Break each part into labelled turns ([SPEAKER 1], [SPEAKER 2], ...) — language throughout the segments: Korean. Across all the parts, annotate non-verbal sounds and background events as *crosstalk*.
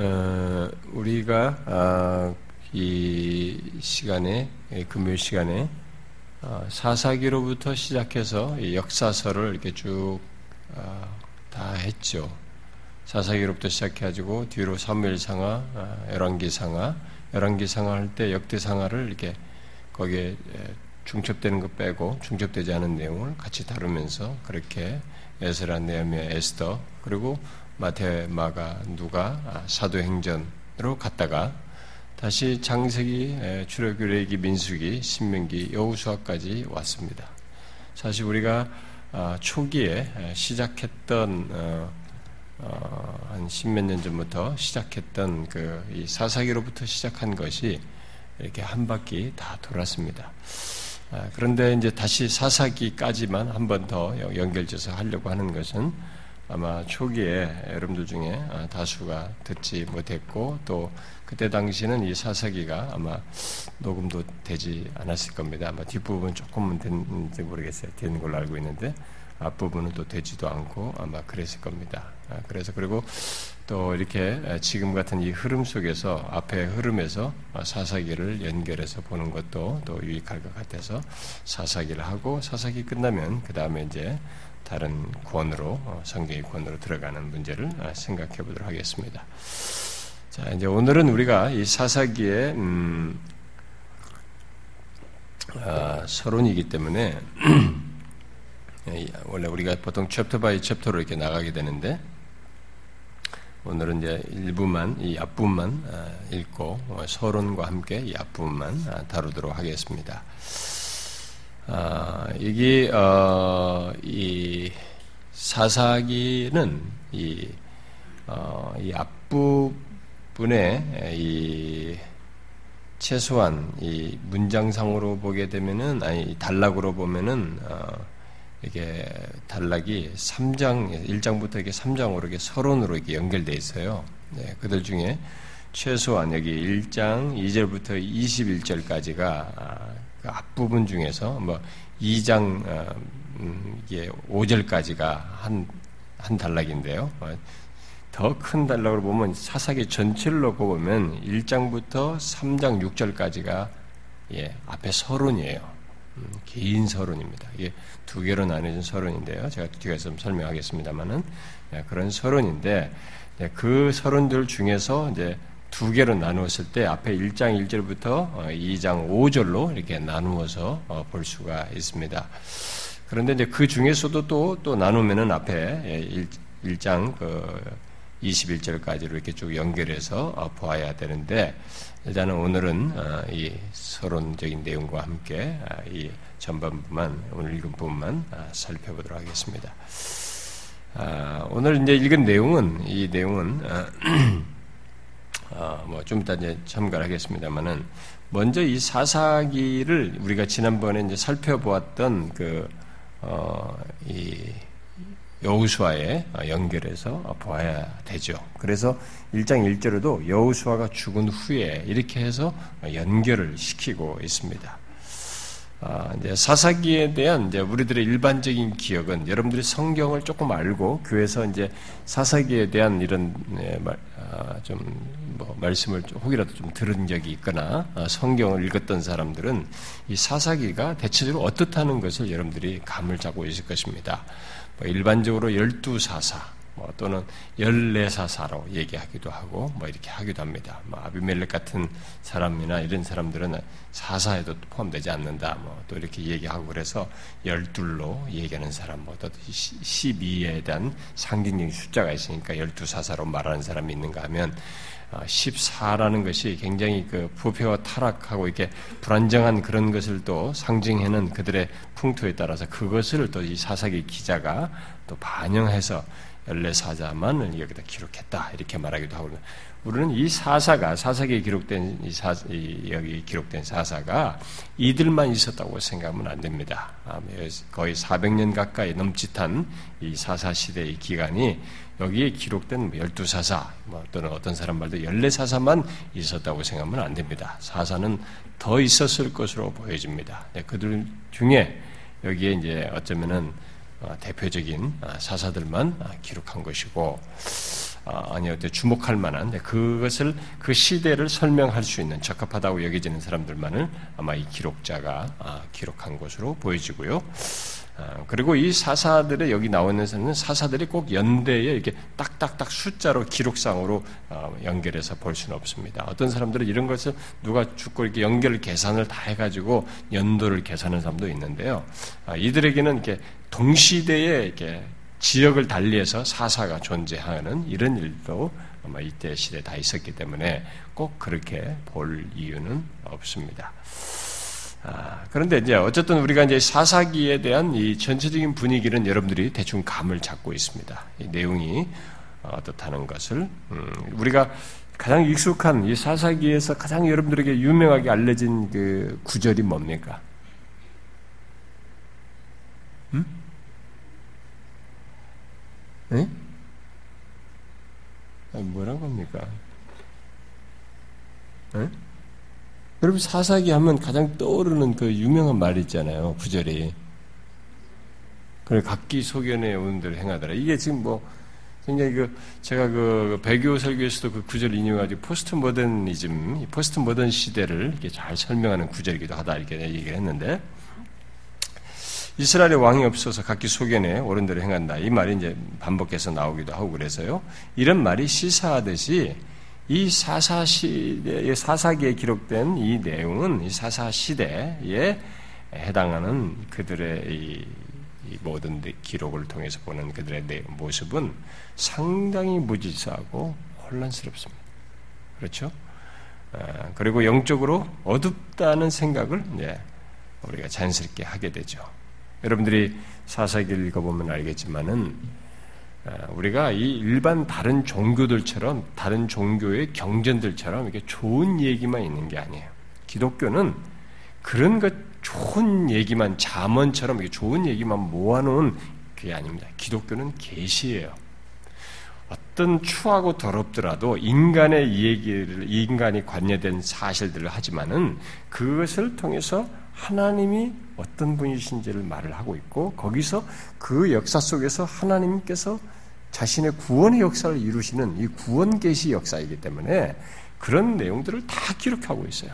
[SPEAKER 1] 어, 우리가 아, 이 시간에 금요일 시간에 어, 사사기로부터 시작해서 역사서를 이렇게 쭉다 어, 했죠. 사사기로부터 시작해가지고 뒤로 사무엘상하, 열왕기상하, 열왕기상하 할 때 역대상하를 이렇게 거기에 중첩되는 거 빼고 중첩되지 않은 내용을 같이 다루면서 그렇게 에스라, 네헤미야, 에스더 그리고 마태, 마가, 누가, 아, 사도행전으로 갔다가 다시 장세기, 출애굽기, 민수기, 신명기, 여우수아까지 왔습니다. 사실 우리가 아, 초기에 시작했던 어, 어, 한 십몇 년 전부터 시작했던 그 사사기로부터 시작한 것이 이렇게 한 바퀴 다 돌았습니다. 아, 그런데 이제 다시 사사기까지만 한 번 더 연결져서 하려고 하는 것은 아마 초기에 여러분들 중에 아, 다수가 듣지 못했고 또 그때 당시는 이 사사기가 아마 녹음도 되지 않았을 겁니다. 아마 뒷부분 조금은 됐는지 모르겠어요. 되는 걸로 알고 있는데 앞부분은 또 되지도 않고 아마 그랬을 겁니다. 아, 그래서 그리고 또 이렇게 지금 같은 이 흐름 속에서 앞에 흐름에서 사사기를 연결해서 보는 것도 또 유익할 것 같아서 사사기를 하고 사사기 끝나면 그 다음에 이제 다른 권으로 어, 성경의 권으로 들어가는 문제를 아, 생각해 보도록 하겠습니다. 자 이제 오늘은 우리가 이 사사기의 음, 아, 서론이기 때문에 *clears throat* 원래 우리가 보통 chapter by chapter로 이렇게 나가게 되는데 오늘은 이제 일부만 이 앞부분만 아, 읽고 어, 서론과 함께 이 앞부분만 아, 다루도록 하겠습니다. 아, 여기 어, 이 사사기는 이, 어, 이 앞부분에 이 최소한 이 문장상으로 보게 되면은 아니 단락으로 보면은 어, 이게 단락이 3장 1장부터 이게 3장으로 이게 서론으로 이렇게 연결돼 있어요. 네, 그들 중에 최소한 여기 1장 2절부터 21절까지가 아, 그 앞부분 중에서 뭐 2장 어, 음, 이게 5절까지가 한, 한 단락인데요. 어, 더큰 단락으로 보면 사사기 전체를 놓고 보면 1장부터 3장 6절까지가 예, 앞에 서론이에요. 음, 긴 서론입니다. 이게 두 개로 나뉘어진 서론인데요. 제가 뒤에서 설명하겠습니다만은 예, 그런 서론인데 예, 그 서론들 중에서 이제 두 개로 나누었을 때 앞에 1장 1절부터 2장 5절로 이렇게 나누어서 어, 볼 수가 있습니다. 그런데 이제 그 중에서도 또, 또 나누면은 앞에 1, 장그 21절까지로 이렇게 쭉 연결해서 어, 보아야 되는데 일단은 오늘은 어, 이 서론적인 내용과 함께 이 전반부만 오늘 읽은 부분만 살펴보도록 하겠습니다. 아, 오늘 이제 읽은 내용은 이 내용은 *clears throat* 어, 뭐좀 이따 이제 첨가를 하겠습니다만은 먼저 이 사사기를 우리가 지난번에 이제 살펴보았던 그, 어, 이 여우수아에 연결해서 보아야 되죠. 그래서 1장 1절에도 여우수아가 죽은 후에 이렇게 해서 연결을 시키고 있습니다. 아, 이제 사사기에 대한 이제 우리들의 일반적인 기억은 여러분들이 성경을 조금 알고 교회에서 이제 사사기에 대한 이런 네, 좀뭐 말씀을 혹이라도 좀 들은 적이 있거나 아, 성경을 읽었던 사람들은 이 사사기가 대체적으로 어떻다는 것을 여러분들이 감을 잡고 있을 것입니다. 뭐 일반적으로 열두 사사, 뭐 또는 열네사사로 얘기하기도 하고 뭐 이렇게 하기도 합니다. 뭐 아비멜렉 같은 사람이나 이런 사람들은 사사에도 포함되지 않는다. 뭐 또 이렇게 얘기하고 그래서 열둘로 얘기하는 사람, 뭐또 12에 대한 상징적인 숫자가 있으니까 열두 사사로 말하는 사람이 있는가 하면 14라는 어, 것이 굉장히 그 부패와 타락하고 이렇게 불안정한 그런 것을 또 상징하는 그들의 풍토에 따라서 그것을 또 이 사사기 기자가 또 반영해서 열네 사자만을 여기다 기록했다 이렇게 말하기도 하고 우리는 이 사사가 사사기에 기록된 이, 사, 이 여기 기록된 사사가 이들만 있었다고 생각하면 안 됩니다. 아, 뭐 거의 400년 가까이 넘짓한 이 사사 시대의 기간이 여기에 기록된 12사사 뭐 또는 어떤 사람 말도 14사사만 있었다고 생각하면 안 됩니다. 사사는 더 있었을 것으로 보여집니다. 네, 그들 중에 여기에 이제 어쩌면은 어, 대표적인 어, 사사들만 어, 기록한 것이고 아니 어때 주목할 만한 그것을 그 시대를 설명할 수 있는 적합하다고 여겨지는 사람들만을 아마 이 기록자가 아, 기록한 것으로 보여지고요. 아, 그리고 이 사사들의 여기 나오는 사사들이 꼭 연대에 이렇게 딱딱딱 숫자로 기록상으로 어, 연결해서 볼 수는 없습니다. 어떤 사람들은 이런 것을 누가 죽고 이렇게 연결 계산을 다 해가지고 연도를 계산하는 사람도 있는데요. 아, 이들에게는 이렇게 동시대에 이렇게 지역을 달리해서 사사가 존재하는 이런 일도 아마 이때 시대에 다 있었기 때문에 꼭 그렇게 볼 이유는 없습니다. 아, 그런데 이제 어쨌든 우리가 이제 사사기에 대한 이 전체적인 분위기는 여러분들이 대충 감을 잡고 있습니다. 이 내용이 어떻다는 것을 음, 우리가 가장 익숙한 이 사사기에서 가장 여러분들에게 유명하게 알려진 그 구절이 뭡니까? 음? 네? 아, 뭐란 겁니까? 네? 여러분 사사기 하면 가장 떠오르는 그 유명한 말 있잖아요. 구절이. 그래 각기 소견에 옳은 대로 행하더라. 이게 지금 뭐 굉장히 그 제가 그 배교 설교에서도 그 구절 인용하고 포스트 모더니즘, 포스트 모던 시대를 이렇게 잘 설명하는 구절이기도 하다 이렇게 얘기를 했는데 이스라엘의 왕이 없어서 각기 소견에 옳은 대로 행한다. 이 말이 이제 반복해서 나오기도 하고 그래서요. 이런 말이 시사하듯이 이 사사 시대, 사사기에 기록된 이 내용은 이 사사 시대에 해당하는 그들의 이, 이 모든 기록을 통해서 보는 그들의 모습은 상당히 무질서하고 혼란스럽습니다. 그렇죠? 아, 그리고 영적으로 어둡다는 생각을 네, 우리가 자연스럽게 하게 되죠. 여러분들이 사사기를 읽어보면 알겠지만은 아, 우리가 이 일반 다른 종교들처럼 다른 종교의 경전들처럼 이렇게 좋은 얘기만 있는 게 아니에요. 기독교는 그런 것 좋은 얘기만 자문처럼 이렇게 좋은 얘기만 모아놓은 그게 아닙니다. 기독교는 계시예요. 어떤 추하고 더럽더라도 인간의 얘기를 인간이 관여된 사실들을 하지만은 그것을 통해서 하나님이 어떤 분이신지를 말을 하고 있고 거기서 그 역사 속에서 하나님께서 자신의 구원의 역사를 이루시는 이 구원 계시 역사이기 때문에 그런 내용들을 다 기록하고 있어요.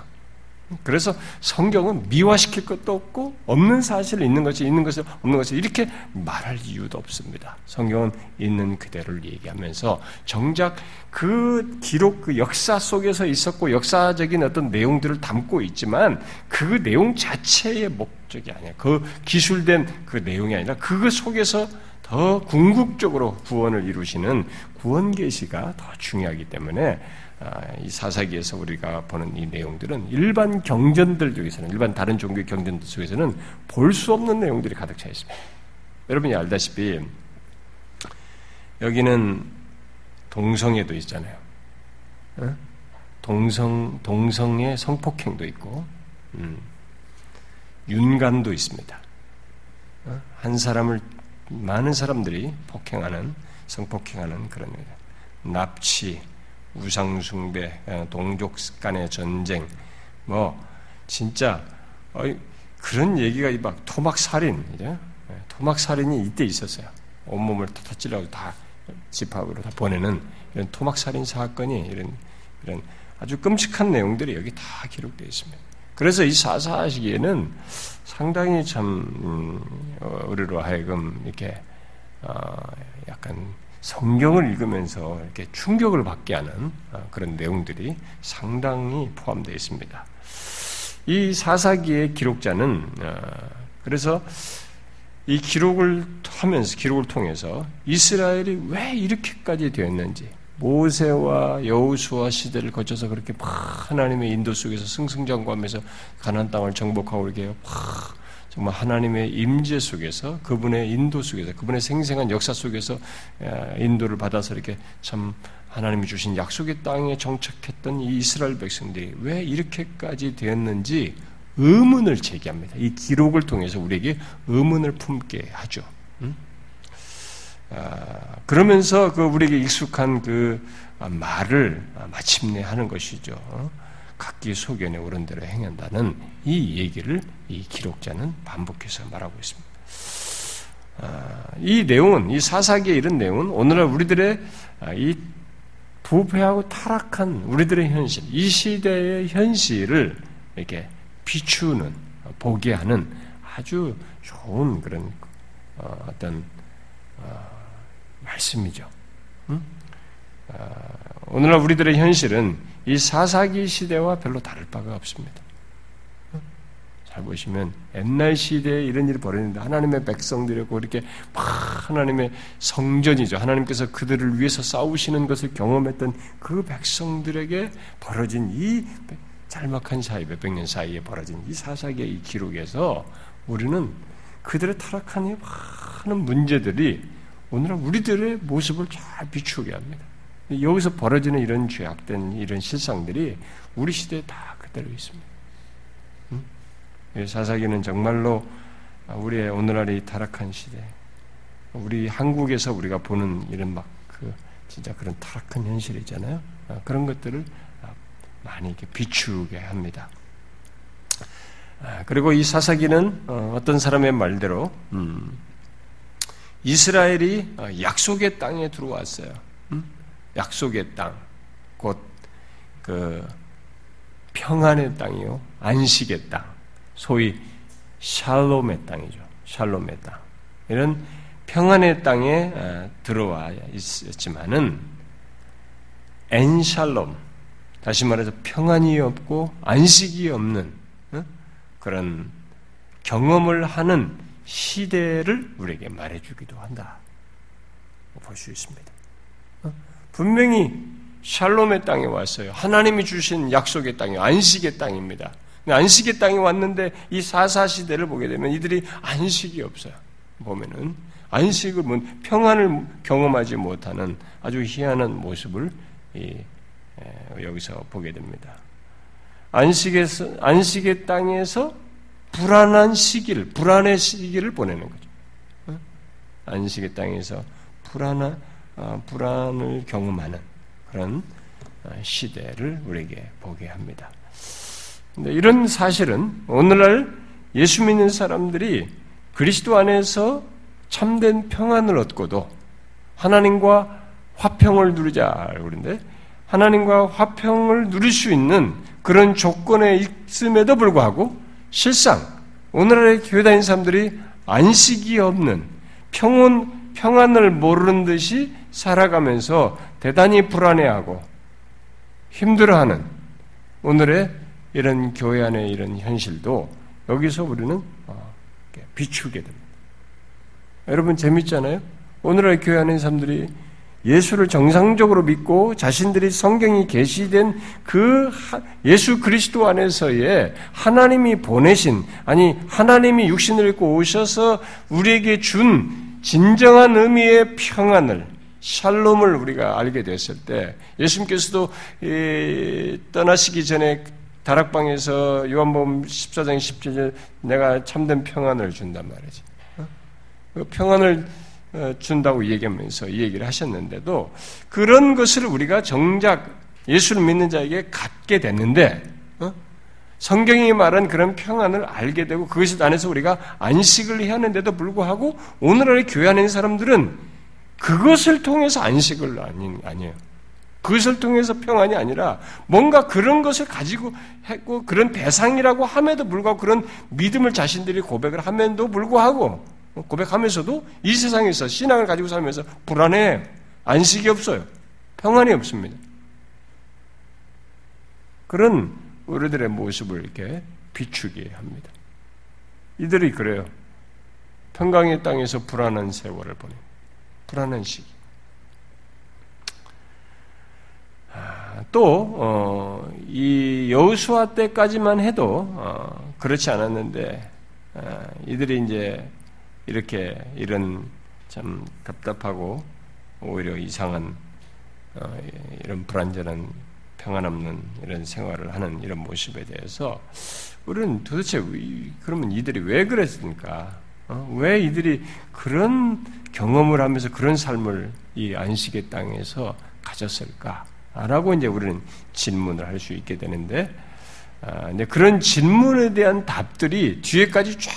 [SPEAKER 1] 그래서 성경은 미화시킬 것도 없고 없는 사실을 있는 것이 있는 것을 없는 것을 이렇게 말할 이유도 없습니다. 성경은 있는 그대로를 얘기하면서 정작 그 기록 그 역사 속에서 있었고 역사적인 어떤 내용들을 담고 있지만 그 내용 자체의 목적이 아니야. 그 기술된 그 내용이 아니라 그 속에서 더 궁극적으로 구원을 이루시는 구원 계시가 더 중요하기 때문에 아, 이 사사기에서 우리가 보는 이 내용들은 일반 경전들 중에서는 일반 다른 종교의 경전들 속에서는 볼 수 없는 내용들이 가득 차 있습니다. 여러분이 알다시피 여기는 동성애도 있잖아요. 동성 동성애 성폭행도 있고 음, 윤간도 있습니다. 한 사람을 많은 사람들이 폭행하는 성폭행하는 그런 납치, 우상숭배, 어, 동족 간의 전쟁, 뭐 진짜 그런 얘기가 막 토막 살인, 예, 토막 살인이 이때 있었어요. 온몸을 터트리라고 다 집합으로 다 보내는 이런 토막 살인 사건이 이런 이런 아주 끔찍한 내용들이 여기 다 기록되어 있습니다. 그래서 이 사사 시기에는 상당히 참 음, 어, 우리로 하여금 이렇게 어, 약간 성경을 읽으면서 이렇게 충격을 받게 하는 어, 그런 내용들이 상당히 포함되어 있습니다. 이 사사기의 기록자는 그래서 이 기록을 하면서 기록을 통해서 이스라엘이 왜 이렇게까지 되었는지 모세와 여우수와 시대를 거쳐서 그렇게 막 하나님의 인도 속에서 승승장구하면서 가나안 땅을 정복하고 이렇게 막 정말 하나님의 임재 속에서 그분의 인도 속에서 그분의 생생한 역사 속에서 인도를 받아서 이렇게 참 하나님이 주신 약속의 땅에 정착했던 이 이스라엘 백성들이 왜 이렇게까지 되었는지 의문을 제기합니다. 이 기록을 통해서 우리에게 의문을 품게 하죠. 음? 아, 그러면서 그 우리에게 익숙한 그 말을 마침내 하는 것이죠. 각기 소견에 오른 대로 행한다는 이 얘기를 이 기록자는 반복해서 말하고 있습니다. 아, 이 내용은 이 사사기의 이런 내용은 오늘날 우리들의 아, 이 부패하고 타락한 우리들의 현실, 이 시대의 현실을 이렇게 비추는, 보게 하는 아주 좋은 그런 어, 어떤 어, 말씀이죠. 응? 어, 오늘날 우리들의 현실은 이 사사기 시대와 별로 다를 바가 없습니다. 잘 보시면 옛날 시대에 이런 일이 벌어졌는데 하나님의 백성들이고 이렇게 막 하나님의 성전이죠. 하나님께서 그들을 위해서 싸우시는 것을 경험했던 그 백성들에게 벌어진 이 짤막한 사이, 몇백 년 사이에 벌어진 이 사사기의 이 기록에서 우리는 그들의 타락한 많은 문제들이 오늘날 우리들의 모습을 잘 비추게 합니다. 여기서 벌어지는 이런 죄악된 이런 실상들이 우리 시대에 다 그대로 있습니다. 사사기는 정말로 우리의 오늘날의 타락한 시대, 우리 한국에서 우리가 보는 이런 막 그 진짜 그런 타락한 현실이잖아요. 아, 그런 것들을 많이 이렇게 비추게 합니다. 아, 그리고 이 사사기는 어, 어떤 사람의 말대로 음, 이스라엘이 어, 약속의 땅에 들어왔어요. 음? 약속의 땅, 곧 그 평안의 땅이요, 안식의 땅, 소위 샬롬의 땅이죠. 샬롬의 땅. 이런 평안의 땅에 어, 들어와 있었지만은 엔샬롬, 다시 말해서 평안이 없고 안식이 없는 그런 경험을 하는 시대를 우리에게 말해주기도 한다. 볼 수 있습니다. 분명히 샬롬의 땅에 왔어요. 하나님이 주신 약속의 땅이 안식의 땅입니다. 안식의 땅에 왔는데 이 사사 시대를 보게 되면 이들이 안식이 없어요. 보면은 안식을 뭐 평안을 경험하지 못하는 아주 희한한 모습을 여기서 보게 됩니다. 안식에서 안식의 땅에서 불안한 시기를 불안의 시기를 보내는 거죠. 안식의 땅에서 불안한 어, 불안을 경험하는 그런 어, 시대를 우리에게 보게 합니다. 근데 이런 사실은 오늘날 예수 믿는 사람들이 그리스도 안에서 참된 평안을 얻고도 하나님과 화평을 누리자 그러는데 하나님과 화평을 누릴 수 있는 그런 조건에 있음에도 불구하고 실상 오늘날의 교회 다니는 사람들이 안식이 없는 평온 평안을 모르는 듯이 살아가면서 대단히 불안해하고 힘들어하는 오늘의 이런 교회 안의 이런 현실도 여기서 우리는 어, 비추게 됩니다. 여러분 재밌잖아요? 오늘의 교회 안의 사람들이 예수를 정상적으로 믿고 자신들이 성경이 계시된 그 예수 그리스도 안에서의 하나님이 보내신 아니 하나님이 육신을 입고 오셔서 우리에게 준 진정한 의미의 평안을 샬롬을 우리가 알게 됐을 때 예수님께서도 떠나시기 전에 다락방에서 요한복음 14장 17절 내가 참된 평안을 준단 말이지. 어? 그 평안을 어, 준다고 얘기하면서 이 얘기를 하셨는데도 그런 것을 우리가 정작 예수를 믿는 자에게 갖게 됐는데 어? 성경이 말한 그런 평안을 알게 되고 그것 안에서 우리가 안식을 해야 하는데도 불구하고 오늘날 교회 안에 있는 사람들은 그것을 통해서 안식을 아니, 아니에요. 그것을 통해서 평안이 아니라 뭔가 그런 것을 가지고 했고 그런 대상이라고 함에도 불구하고 그런 믿음을 자신들이 고백을 함에도 불구하고 고백하면서도 이 세상에서 신앙을 가지고 살면서 불안해 안식이 없어요. 평안이 없습니다. 그런 우리들의 모습을 이렇게 비추게 합니다. 이들이 그래요. 평강의 땅에서 불안한 세월을 보내. 불안한 시기. 아, 또, 어, 이 여우수아 때까지만 해도, 어, 그렇지 않았는데, 어, 이들이 이제 이렇게 이런 참 답답하고 오히려 이상한, 어, 이런 불안전한 평안 없는 이런 생활을 하는 이런 모습에 대해서 우리는 도대체 그러면 이들이 왜 그랬습니까? 어? 왜 이들이 그런 경험을 하면서 그런 삶을 이 안식의 땅에서 가졌을까? 라고 이제 우리는 질문을 할 수 있게 되는데, 아, 그런 질문에 대한 답들이 뒤에까지 쫙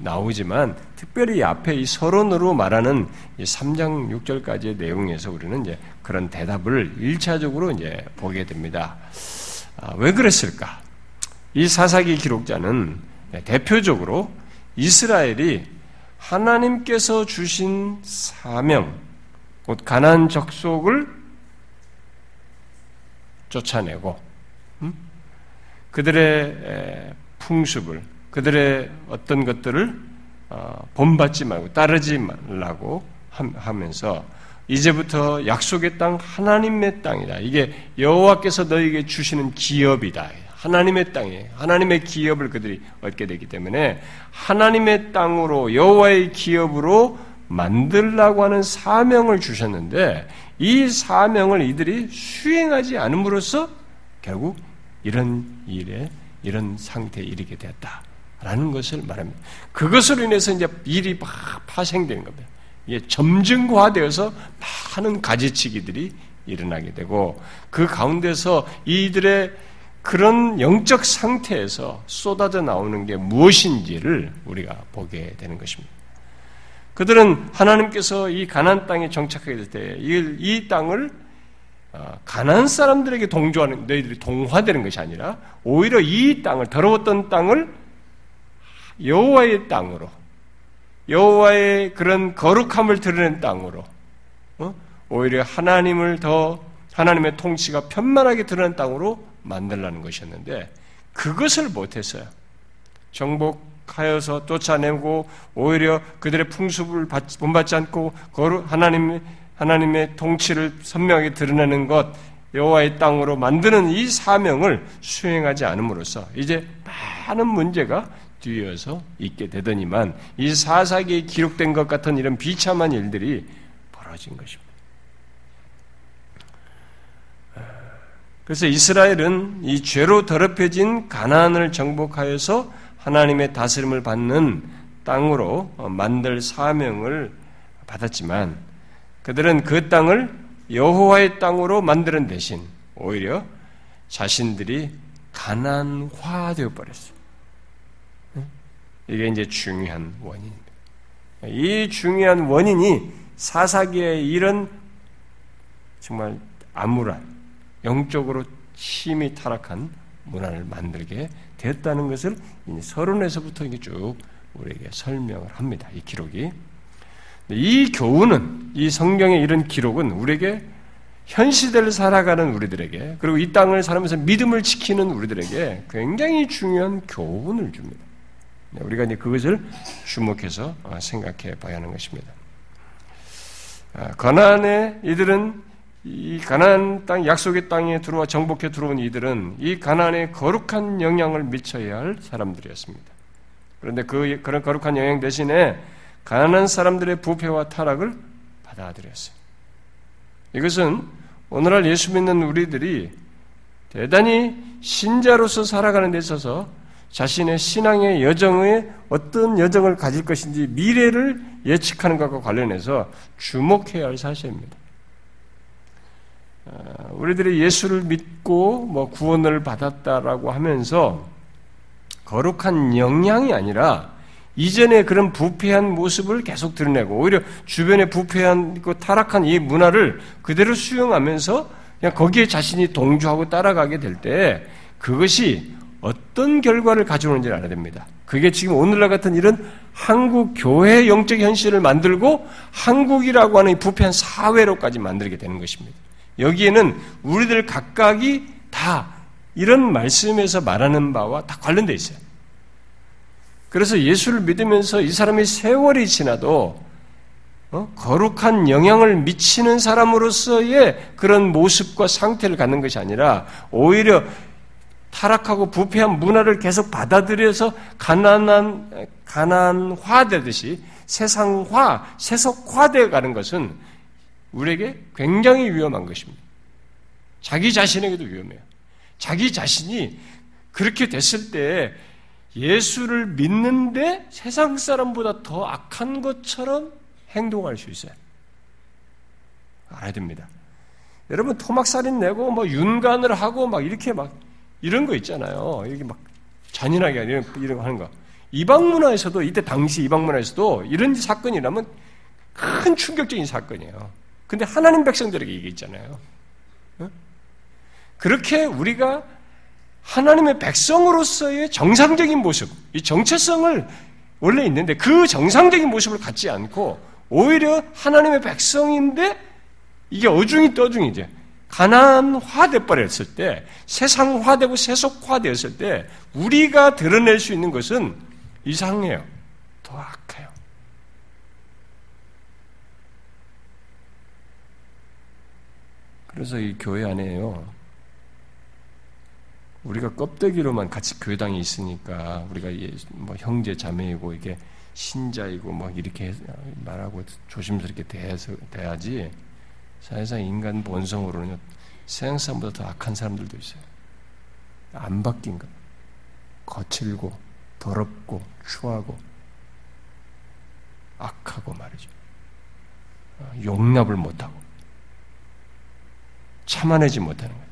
[SPEAKER 1] 나오지만 특별히 앞에 이 서론으로 말하는 3장 6절까지의 내용에서 우리는 이제 그런 대답을 1차적으로 이제 보게 됩니다. 아, 왜 그랬을까? 이 사사기 기록자는 대표적으로 이스라엘이 하나님께서 주신 사명, 곧 가난 적속을 쫓아내고 음? 그들의 풍습을 그들의 어떤 것들을 어, 본받지 말고 따르지 말라고 하면서 이제부터 약속의 땅 하나님의 땅이다. 이게 여호와께서 너에게 주시는 기업이다. 하나님의 땅에 하나님의 기업을 그들이 얻게 되기 때문에 하나님의 땅으로 여호와의 기업으로 만들라고 하는 사명을 주셨는데 이 사명을 이들이 수행하지 않음으로써 결국 이런 일에 이런 상태에 이르게 되었다 라는 것을 말합니다. 그것으로 인해서 이제 일이 막 파생되는 겁니다. 이게 점증화되어서 많은 가지치기들이 일어나게 되고 그 가운데서 이들의 그런 영적 상태에서 쏟아져 나오는 게 무엇인지를 우리가 보게 되는 것입니다. 그들은 하나님께서 이 가난 땅에 정착하게 될 때 이 땅을 어, 가난 사람들에게 동조하는 너희들이 동화되는 것이 아니라 오히려 이 땅을 더러웠던 땅을 여호와의 땅으로 여호와의 그런 거룩함을 드러낸 땅으로 어? 오히려 하나님을 더 하나님의 통치가 편만하게 드러낸 땅으로 만들라는 것이었는데 그것을 못했어요. 정복하여서 쫓아내고 오히려 그들의 풍습을 본받지 않고 거룩 하나님 하나님의 통치를 선명하게 드러내는 것 여호와의 땅으로 만드는 이 사명을 수행하지 않음으로써 이제 많은 문제가 뒤이어서 있게 되더니만 이 사사기에 기록된 것 같은 이런 비참한 일들이 벌어진 것입니다. 그래서 이스라엘은 이 죄로 더럽혀진 가나안을 정복하여서 하나님의 다스림을 받는 땅으로 만들 사명을 받았지만 그들은 그 땅을 여호와의 땅으로 만드는 대신 오히려 자신들이 가난화되어 버렸어요. 이게 이제 중요한 원인입니다. 이 중요한 원인이 사사기의 이런 정말 암울한 영적으로 심히 타락한 문화를 만들게 됐다는 것을 서론에서부터 쭉 우리에게 설명을 합니다. 이 기록이. 이 교훈은, 이 성경의 이런 기록은 우리에게 현 시대를 살아가는 우리들에게, 그리고 이 땅을 살면서 믿음을 지키는 우리들에게 굉장히 중요한 교훈을 줍니다. 네, 우리가 이제 그것을 주목해서 어, 생각해 봐야 하는 것입니다. 가나안의 아, 이들은 이 가나안 땅 약속의 땅에 들어와 정복해 들어온 이들은 이 가나안에 거룩한 영향을 미쳐야 할 사람들이었습니다. 그런데 그 그런 거룩한 영향 대신에 가난한 사람들의 부패와 타락을 받아들였어요. 이것은 오늘날 예수 믿는 우리들이 대단히 신자로서 살아가는 데 있어서 자신의 신앙의 여정에 어떤 여정을 가질 것인지 미래를 예측하는 것과 관련해서 주목해야 할 사실입니다. 어, 우리들이 예수를 믿고 뭐 구원을 받았다라고 하면서 거룩한 영향이 아니라 이전에 그런 부패한 모습을 계속 드러내고 오히려 주변의 부패한 그 타락한 이 문화를 그대로 수용하면서 그냥 거기에 자신이 동조하고 따라가게 될 때 그것이 어떤 결과를 가져오는지를 알아야 됩니다. 그게 지금 오늘날 같은 이런 한국 교회 영적 현실을 만들고 한국이라고 하는 부패한 사회로까지 만들게 되는 것입니다. 여기에는 우리들 각각이 다 이런 말씀에서 말하는 바와 다 관련되어 있어요. 그래서 예수를 믿으면서 이 사람이 세월이 지나도 어? 거룩한 영향을 미치는 사람으로서의 그런 모습과 상태를 갖는 것이 아니라 오히려 타락하고 부패한 문화를 계속 받아들여서 가난한 가난화되듯이 세상화, 세속화되어 가는 것은 우리에게 굉장히 위험한 것입니다. 자기 자신에게도 위험해요. 자기 자신이 그렇게 됐을 때 예수를 믿는데 세상 사람보다 더 악한 것처럼 행동할 수 있어요. 알아야 됩니다. 여러분 토막살인 내고 뭐 윤관을 하고 막 이렇게 막 이런 거 있잖아요. 이게 막 잔인하게 이런 이런 거 하는 거. 이방 문화에서도 이때 당시 이방 문화에서도 이런 사건이라면 큰 충격적인 사건이에요. 근데 하나님 백성들에게 이게 있잖아요. 그렇게 우리가 하나님의 백성으로서의 정상적인 모습, 이 정체성을 원래 있는데 그 정상적인 모습을 갖지 않고 오히려 하나님의 백성인데 이게 어중이 떠중이죠. 가난화돼 버렸을 때, 세상화되고 세속화되었을 때 우리가 드러낼 수 있는 것은 이상해요. 더 악해요. 그래서 이 교회 안에요. 우리가 껍데기로만 같이 교회당에 있으니까 우리가 뭐 형제 자매이고 이게 신자이고 뭐 이렇게 말하고 조심스럽게 대해서 대하지 사실상 인간 본성으로는 세상 사람보다 더 악한 사람들도 있어요. 안 바뀐 것. 거칠고 더럽고 추하고 악하고 말이죠. 어, 용납을 못하고 참아내지 못하는 거예요.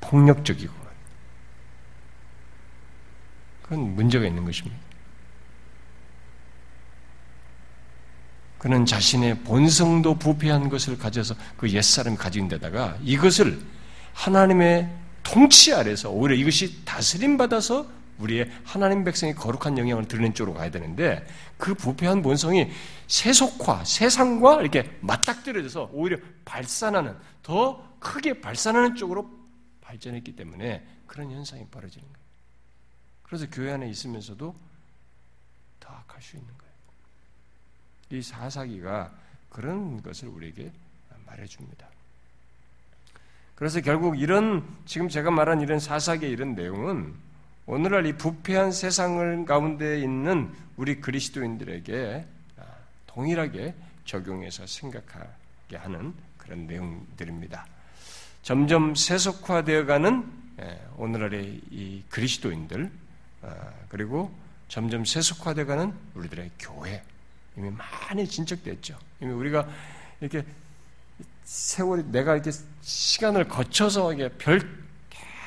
[SPEAKER 1] 폭력적이고 그건 문제가 있는 것입니다. 그는 자신의 본성도 부패한 것을 가져서 그 옛사람이 가진 데다가 이것을 하나님의 통치 아래서 오히려 이것이 다스림 받아서 우리의 하나님 백성의 거룩한 영향을 드리는 쪽으로 가야 되는데 그 부패한 본성이 세속화, 세상과 이렇게 맞닥뜨려져서 오히려 발산하는 더 크게 발산하는 쪽으로 발전했기 때문에 그런 현상이 벌어지는 거예요. 그래서 교회 안에 있으면서도 더 악할 수 있는 거예요. 이 사사기가 그런 것을 우리에게 말해줍니다. 그래서 결국 이런 지금 제가 말한 이런 사사기의 이런 내용은 오늘날 이 부패한 세상을 가운데 있는 우리 그리스도인들에게 동일하게 적용해서 생각하게 하는 그런 내용들입니다. 점점 세속화되어가는 예, 오늘날의 이 그리스도인들 아, 그리고 점점 세속화되어가는 우리들의 교회 이미 많이 진척됐죠. 이미 우리가 이렇게 세월이 내가 이렇게 시간을 거쳐서 이게 별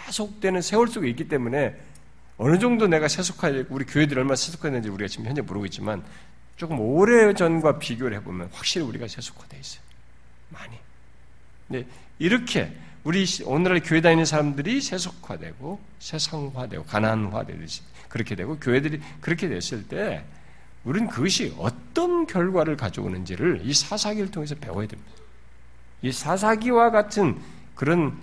[SPEAKER 1] 계속되는 세월 속에 있기 때문에 어느 정도 내가 세속화 우리 교회들이 얼마나 세속화되는지 우리가 지금 현재 모르고 있지만 조금 오래 전과 비교를 해보면 확실히 우리가 세속화돼 있어요. 많이. 근데 이렇게 우리 오늘날 교회 다니는 사람들이 세속화되고 세상화되고 가난화되듯이 그렇게 되고 교회들이 그렇게 됐을 때 우리는 그것이 어떤 결과를 가져오는지를 이 사사기를 통해서 배워야 됩니다. 이 사사기와 같은 그런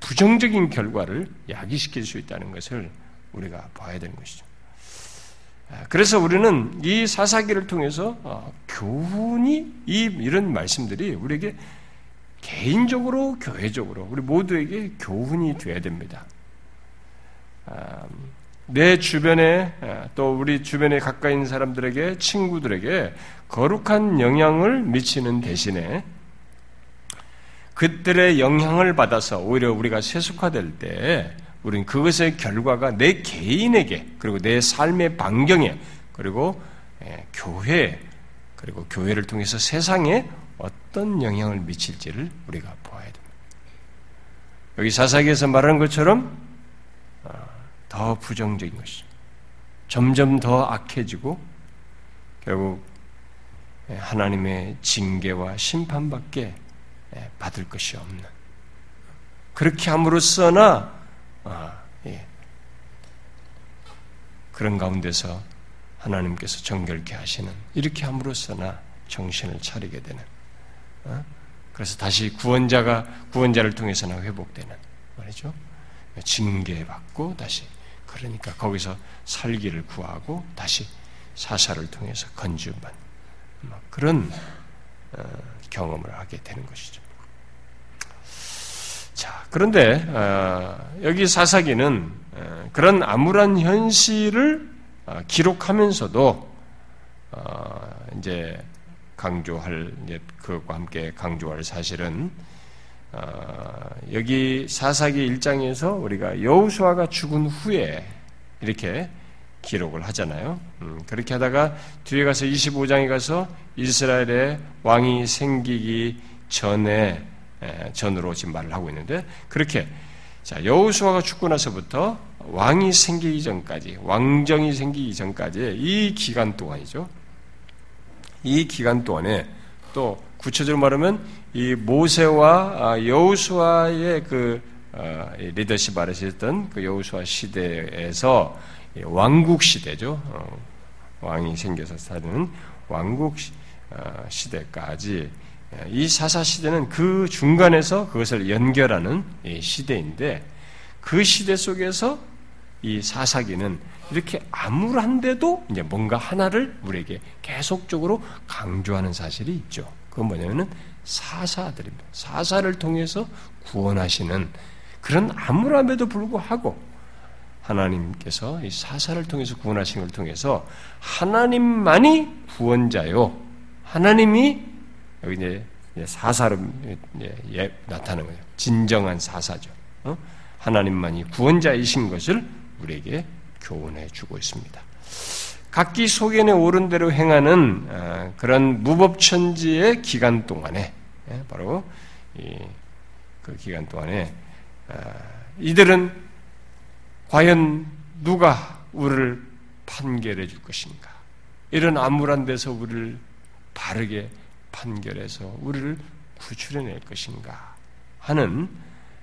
[SPEAKER 1] 부정적인 결과를 야기시킬 수 있다는 것을 우리가 봐야 되는 것이죠. 그래서 우리는 이 사사기를 통해서 어, 교훈이 이 이런 말씀들이 우리에게 개인적으로 교회적으로 우리 모두에게 교훈이 되어야 됩니다. 아, 내 주변에 아, 또 우리 주변에 가까이 있는 사람들에게 친구들에게 거룩한 영향을 미치는 대신에 그들의 영향을 받아서 오히려 우리가 세속화될 때 우리는 그것의 결과가 내 개인에게 그리고 내 삶의 반경에 그리고 예, 교회 그리고 교회를 통해서 세상에 어떤 영향을 미칠지를 우리가 보아야 됩니다. 여기 사사기에서 말하는 것처럼 어, 더 부정적인 것이죠. 점점 더 악해지고 결국 하나님의 징계와 심판밖에 받을 것이 없는 그렇게 함으로써나 아, 예. 그런 가운데서 하나님께서 정결케 하시는 이렇게 함으로써나 정신을 차리게 되는 어? 그래서 다시 구원자가 구원자를 통해서는 회복되는 말이죠. 징계받고 다시 그러니까 거기서 살기를 구하고 다시 사사를 통해서 건주받는 뭐 그런 어, 경험을 하게 되는 것이죠. 자, 그런데 어, 여기 사사기는 그런 암울한 현실을 기록하면서도 이제 강조할 그것과 함께 강조할 사실은 어, 여기 사사기 1장에서 우리가 여우수아가 죽은 후에 이렇게 기록을 하잖아요. 음, 그렇게 하다가 뒤에 가서 25장에 가서 이스라엘의 왕이 생기기 전에 에, 전으로 지금 말을 하고 있는데 그렇게 자 여우수아가 죽고 나서부터 왕이 생기기 전까지, 왕정이 생기기 전까지 이 기간 동안이죠. 이 기간 동안에 또 구체적으로 말하면 이 모세와 아, 여우수아의 그 어, 리더십 아래서 했던 그 여우수아 시대에서 왕국 시대죠. 어, 왕이 생겨서 사는 왕국 어, 시대까지 이 사사 시대는 그 중간에서 그것을 연결하는 시대인데 그 시대 속에서 이 사사기는 이렇게 암울한데도 이제 뭔가 하나를 우리에게 계속적으로 강조하는 사실이 있죠. 그건 뭐냐면은 사사들입니다. 사사를 통해서 구원하시는 그런 암울함에도 불구하고 하나님께서 이 사사를 통해서 구원하신 걸 통해서 하나님만이 구원자요. 하나님이 여기 이제 사사로 예, 나타나는 거예요. 진정한 사사죠. 어? 하나님만이 구원자이신 것을 우리에게 교훈해 주고 있습니다. 각기 소견에 오른 대로 행하는 어, 그런 무법천지의 기간 동안에 예, 바로 그 기간 동안에 어, 이들은 과연 누가 우리를 판결해 줄 것인가? 이런 암울한 데서 우리를 바르게 판결해서 우리를 구출해 낼 것인가 하는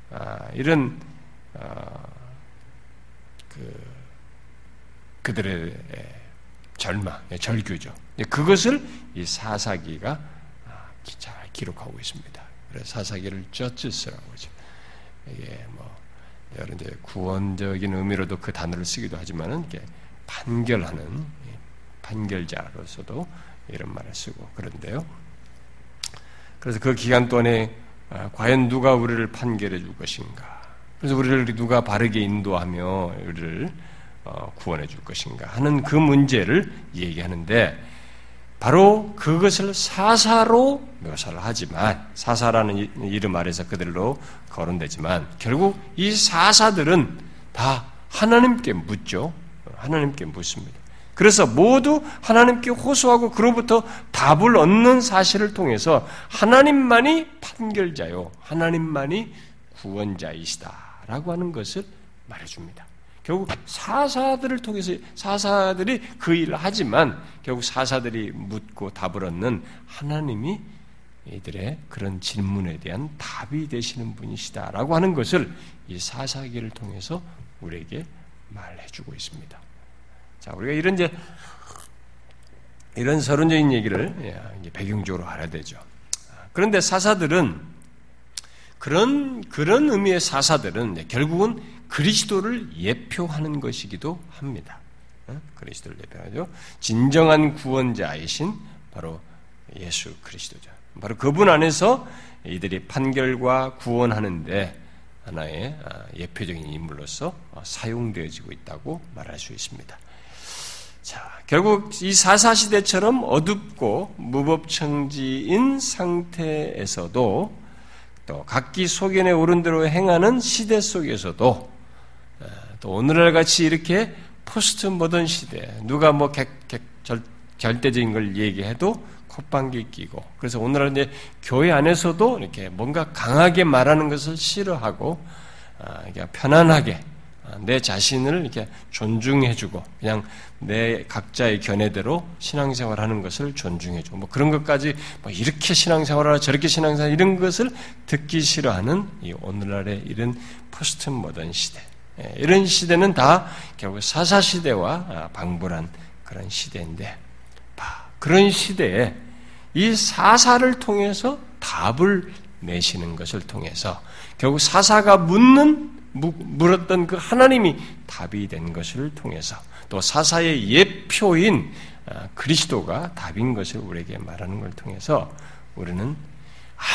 [SPEAKER 1] 아, 이런 그 그들의 절망, 절규죠. 그것을 이 사사기가 잘 기록하고 있습니다. 그래서 사사기를 저짓스라고 하죠. 이게 뭐 여러 이제 구원적인 의미로도 그 단어를 쓰기도 하지만은 이게 판결하는 판결자로서도 이런 말을 쓰고 그런데요. 그래서 그 기간 동안에 아, 과연 누가 우리를 판결해 줄 것인가? 그래서 우리를 누가 바르게 인도하며 우리를 어, 구원해 줄 것인가 하는 그 문제를 얘기하는데 바로 그것을 사사로 묘사를 하지만 사사라는 이름 아래서 그들로 거론되지만 결국 이 사사들은 다 하나님께 묻죠. 하나님께 묻습니다. 그래서 모두 하나님께 호소하고 그로부터 답을 얻는 사실을 통해서 하나님만이 판결자요, 하나님만이 구원자이시다라고 하는 것을 말해 줍니다. 결국 사사들을 통해서 사사들이 그 일을 하지만 결국 사사들이 묻고 답을 얻는 하나님이 이들의 그런 질문에 대한 답이 되시는 분이시다라고 하는 것을 이 사사기를 통해서 우리에게 말해주고 있습니다. 자, 우리가 이런 이제 이런 서론적인 얘기를 예, 배경적으로 알아야 되죠. 그런데 사사들은 그런 그런 의미의 사사들은 결국은 그리스도를 예표하는 것이기도 합니다. 어? 그리스도를 예표하죠. 진정한 구원자이신 바로 예수 그리스도죠. 바로 그분 안에서 이들이 판결과 구원하는데 하나의 아, 예표적인 인물로서 어, 사용되어지고 있다고 말할 수 있습니다. 자, 결국 이 사사시대처럼 어둡고 무법청지인 상태에서도 또 각기 소견에 오른 대로 행하는 시대 속에서도 또 오늘날 같이 이렇게 포스트 모던 시대 누가 뭐 객, 객, 절, 절대적인 걸 얘기해도 콧방귀 끼고. 그래서 오늘날 이제 교회 안에서도 이렇게 뭔가 강하게 말하는 것을 싫어하고 아, 편안하게 내 자신을 이렇게 존중해주고 그냥 내 각자의 견해대로 신앙생활하는 것을 존중해주고 뭐 그런 것까지 뭐 이렇게 신앙생활하라 저렇게 신앙생활 이런 것을 듣기 싫어하는 이 오늘날의 이런 포스트 모던 시대. 예, 이런 시대는 다 결국 사사 시대와 아, 방불한 그런 시대인데 그런 시대에 이 사사를 통해서 답을 내시는 것을 통해서 결국 사사가 묻는 물었던 그 하나님이 답이 된 것을 통해서 또 사사의 예표인 아, 그리스도가 답인 것을 우리에게 말하는 걸 통해서 우리는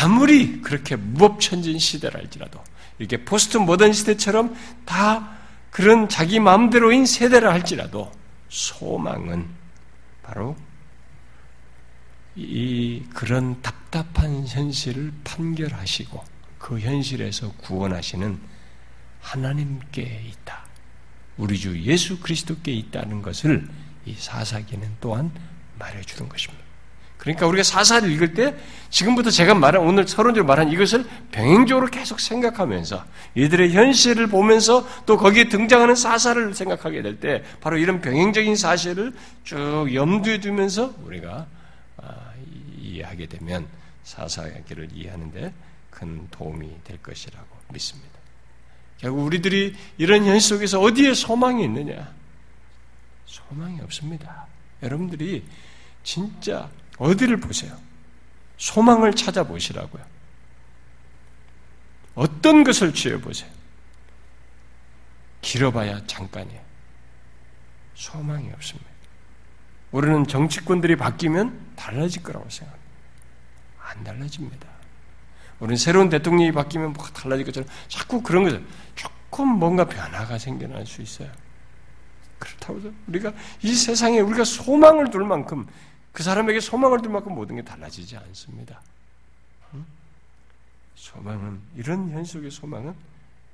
[SPEAKER 1] 아무리 그렇게 무법천진 시대랄지라도 이렇게 포스트 모던 시대처럼 다 그런 자기 마음대로인 세대를 할지라도 소망은 바로 이 그런 답답한 현실을 판결하시고 그 현실에서 구원하시는 하나님께 있다. 우리 주 예수 그리스도께 있다는 것을 이 사사기는 또한 말해주는 것입니다. 그러니까 우리가 사사를 읽을 때 지금부터 제가 말한 오늘 서론적으로 말한 이것을 병행적으로 계속 생각하면서 이들의 현실을 보면서 또 거기에 등장하는 사사를 생각하게 될 때 바로 이런 병행적인 사실을 쭉 염두에 두면서 우리가 아, 이해하게 되면 사사기를 이해하는데 큰 도움이 될 것이라고 믿습니다. 결국 우리들이 이런 현실 속에서 어디에 소망이 있느냐? 소망이 없습니다. 여러분들이 진짜 어디를 보세요? 소망을 찾아보시라고요. 어떤 것을 취해보세요. 길어봐야 잠깐이에요. 소망이 없습니다. 우리는 정치권들이 바뀌면 달라질 거라고 생각합니다. 안 달라집니다. 우리는 새로운 대통령이 바뀌면 뭐가 달라질 것처럼 자꾸 그런 것을 조금 뭔가 변화가 생겨날 수 있어요. 그렇다고 우리가 이 세상에 우리가 소망을 둘 만큼 그 사람에게 소망을 둘 만큼 모든 게 달라지지 않습니다. 소망은 이런 현실의 소망은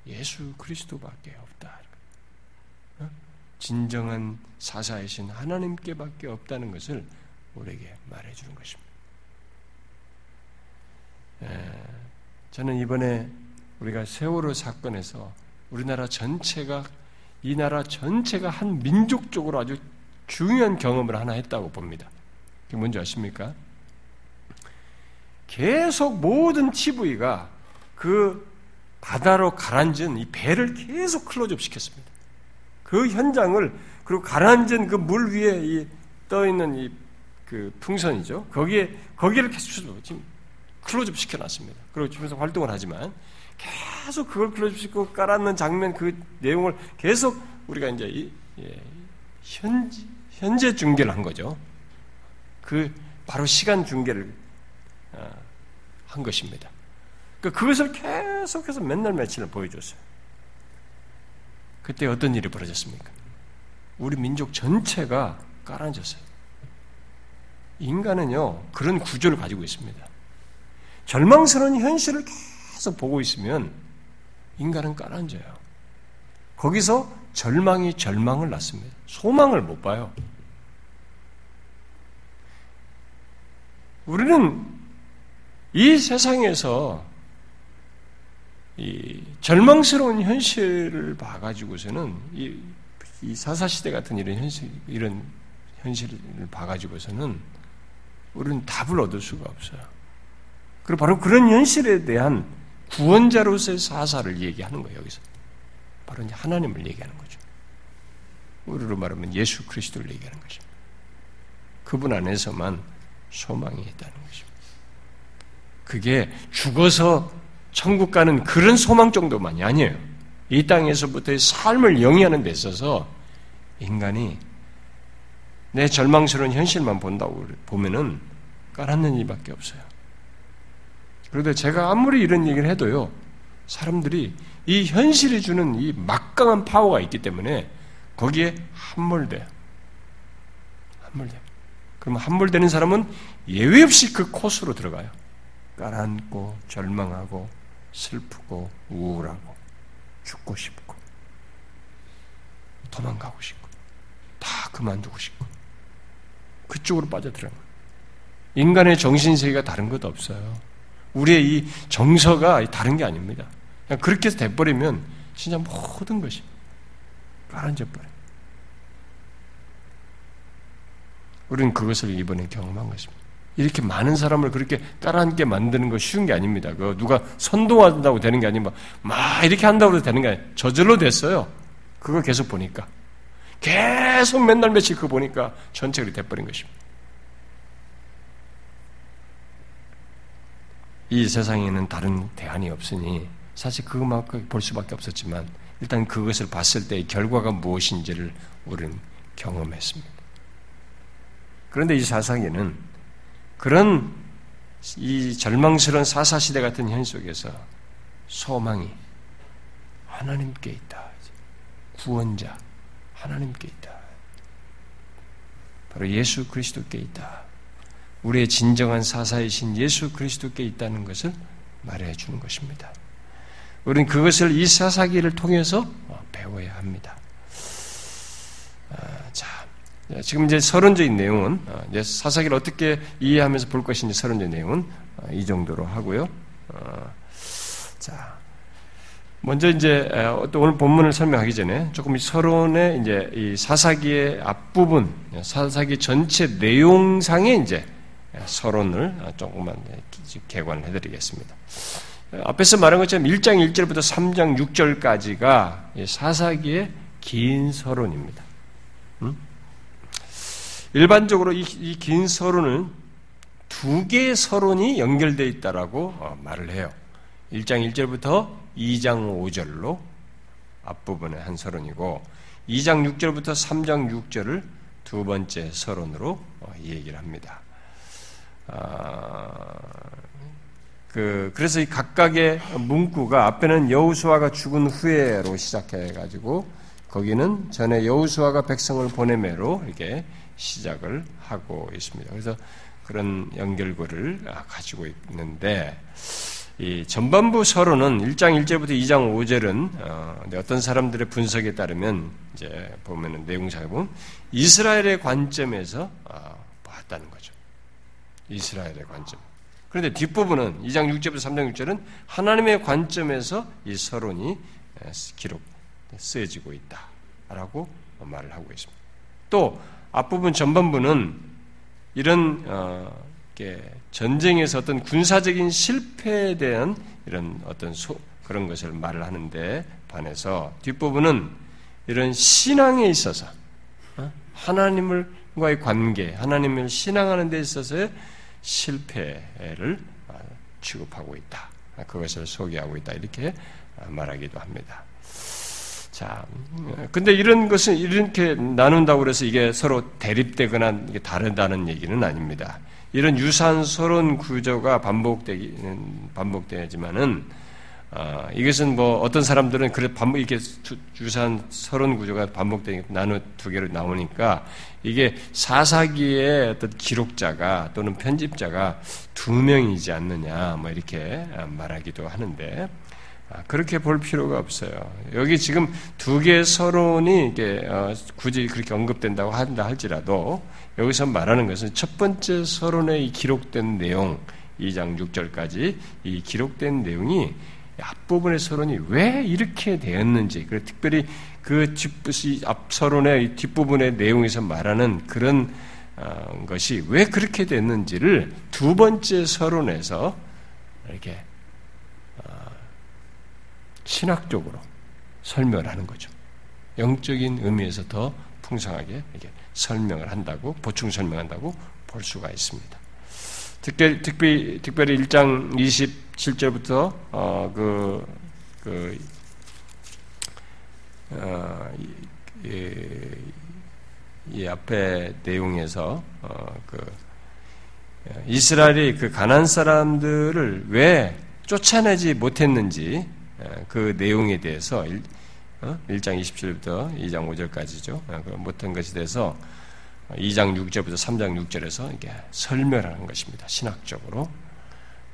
[SPEAKER 1] 예수 그리스도밖에 없다. 진정한 사사이신 하나님께밖에 없다는 것을 우리에게 말해주는 것입니다. 저는 이번에 우리가 세월호 사건에서 우리나라 전체가 이 나라 전체가 한 민족적으로 아주 중요한 경험을 하나 했다고 봅니다. 그게 뭔지 아십니까? 계속 모든 TV가 그 바다로 가라앉은 이 배를 계속 클로즈업 시켰습니다. 그 현장을 그리고 가라앉은 그 물 위에 이떠 있는 이 그 풍선이죠. 거기에 거기를 계속 지금 클로즈업 시켜놨습니다. 그리고 주변에서 활동을 하지만 계속 그걸 클로즈업 시키고 깔아놓는 장면 그 내용을 계속 우리가 이제 이, 예, 현지, 현재 중계를 한 거죠. 그 바로 시간 중계를 어, 한 것입니다. 그 그것을 계속해서 맨날 며칠을 보여줬어요. 그때 어떤 일이 벌어졌습니까? 우리 민족 전체가 깔아앉았어요. 인간은요, 그런 구조를 가지고 있습니다. 절망스러운 현실을 계속 보고 있으면 인간은 깔아앉아요. 거기서 절망이 절망을 낳습니다. 소망을 못 봐요. 우리는 이 세상에서 이 절망스러운 현실을 봐가지고서는 이, 이 사사시대 같은 이런 현실, 이런 현실을 봐가지고서는 우리는 답을 얻을 수가 없어요. 그리고 바로 그런 현실에 대한 구원자로서의 사사를 얘기하는 거예요, 여기서. 바로 하나님을 얘기하는 거죠. 우리로 말하면 예수 그리스도를 얘기하는 것입니다. 그분 안에서만 소망이 있다는 것입니다. 그게 죽어서 천국 가는 그런 소망 정도만이 아니에요. 이 땅에서부터의 삶을 영위하는 데 있어서 인간이 내 절망스러운 현실만 본다고 보면은 깔았는 일밖에 없어요. 그런데 제가 아무리 이런 얘기를 해도요, 사람들이 이 현실이 주는 이 막강한 파워가 있기 때문에 거기에 함몰돼요. 함몰돼요. 그러면 함몰되는 사람은 예외 없이 그 코스로 들어가요. 깔아앉고 절망하고 슬프고 우울하고 죽고 싶고 도망가고 싶고 다 그만두고 싶고 그쪽으로 빠져들어요. 인간의 정신 세계가 다른 것 없어요. 우리의 이 정서가 다른 게 아닙니다. 그냥 그렇게 해서 돼버리면 진짜 모든 것이 깔아앉아 버려요. 우리는 그것을 이번에 경험한 것입니다. 이렇게 많은 사람을 그렇게 깔아앉게 만드는 거 쉬운 게 아닙니다. 그 누가 선동한다고 되는 게 아니고 막 이렇게 한다고 해도 되는 게 아니에요. 저절로 됐어요. 그거 계속 보니까. 계속 맨날 며칠 그거 보니까 전체로 돼버린 것입니다. 이 세상에는 다른 대안이 없으니 사실 그것만 볼 수밖에 없었지만 일단 그것을 봤을 때 결과가 무엇인지를 우리는 경험했습니다. 그런데 이 사상에는 그런 이 절망스러운 사사시대 같은 현 속에서 소망이 하나님께 있다. 구원자 하나님께 있다. 바로 예수 그리스도께 있다. 우리의 진정한 사사이신 예수 그리스도께 있다는 것을 말해 주는 것입니다. 우리는 그것을 이 사사기를 통해서 배워야 합니다. 아, 자, 지금 이제 서론적인 내용은 이제 사사기를 어떻게 이해하면서 볼 것인지 서론적인 내용은 이 정도로 하고요. 자, 먼저 이제 또 오늘 본문을 설명하기 전에 조금 서론의 이제 이 사사기의 앞부분, 사사기 전체 내용상의 이제 서론을 조금만 개관을 해드리겠습니다. 앞에서 말한 것처럼 1장 1절부터 3장 6절까지가 사사기의 긴 서론입니다. 음? 일반적으로 이 긴 서론은 두 개의 서론이 연결되어 있다라고 어, 말을 해요. 1장 1절부터 2장 5절로 앞부분의 한 서론이고 2장 6절부터 3장 6절을 두 번째 서론으로 어, 얘기를 합니다. 아, 그 그래서 이 각각의 문구가 앞에는 여우수아가 죽은 후에로 시작해 가지고 거기는 전에 여우수아가 백성을 보내매로 이렇게 시작을 하고 있습니다. 그래서 그런 연결고를 가지고 있는데 이 전반부 서론은 1장 1절부터 2장 5절은 어, 떤 사람들의 분석에 따르면 이제 보면은 내용상에 보면 이스라엘의 관점에서 어, 봤다는 거죠. 이스라엘의 관점. 그런데 뒷부분은 2장 6절부터 3장 6절은 하나님의 관점에서 이 서론이 기록 쓰여지고 있다라고 말을 하고 있습니다. 또 앞부분 전반부는 이런 어, 전쟁에서 어떤 군사적인 실패에 대한 이런 어떤 소, 그런 것을 말을 하는데 반해서 뒷부분은 이런 신앙에 있어서 어? 하나님과의 관계, 하나님을 신앙하는 데 있어서의 실패를 아, 취급하고 있다. 그것을 소개하고 있다. 이렇게 말하기도 합니다. 자, 근데 이런 것은 이렇게 나눈다고 그래서 이게 서로 대립되거나 이게 다르다는 얘기는 아닙니다. 이런 유사한 서론 구조가 반복되기는 반복되지만은 어, 이것은 뭐 어떤 사람들은 그래 반복 이렇게 유사한 서론 구조가 반복되니 나누 두 개로 나오니까 이게 사사기의 어떤 기록자가 또는 편집자가 두 명이지 않느냐 뭐 이렇게 말하기도 하는데 아, 그렇게 볼 필요가 없어요. 여기 지금 두 개의 서론이 이게 어, 굳이 그렇게 언급된다고 한다 할지라도 여기서 말하는 것은 첫 번째 서론에 기록된 내용 2장 6절까지 이 기록된 내용이 앞부분의 서론이 왜 이렇게 되었는지, 그리고 특별히 그 앞 서론의 뒷부분의 내용에서 말하는 그런 어, 것이 왜 그렇게 됐는지를 두 번째 서론에서 이렇게 어, 신학적으로 설명을 하는 거죠. 영적인 의미에서 더 풍성하게 이렇게 설명을 한다고 보충 설명한다고 볼 수가 있습니다. 특별, 특별히, 특별히 1장 27절부터, 어, 그, 그, 어, 이, 이, 앞에 내용에서, 어, 그, 이스라엘이 그 가난 사람들을 왜 쫓아내지 못했는지, 어, 그 내용에 대해서 1, 어? 1장 27절부터 2장 5절까지죠. 어, 그 못한 것에 대해서 2장 6절부터 3장 6절에서 이게 설명하는 것입니다. 신학적으로.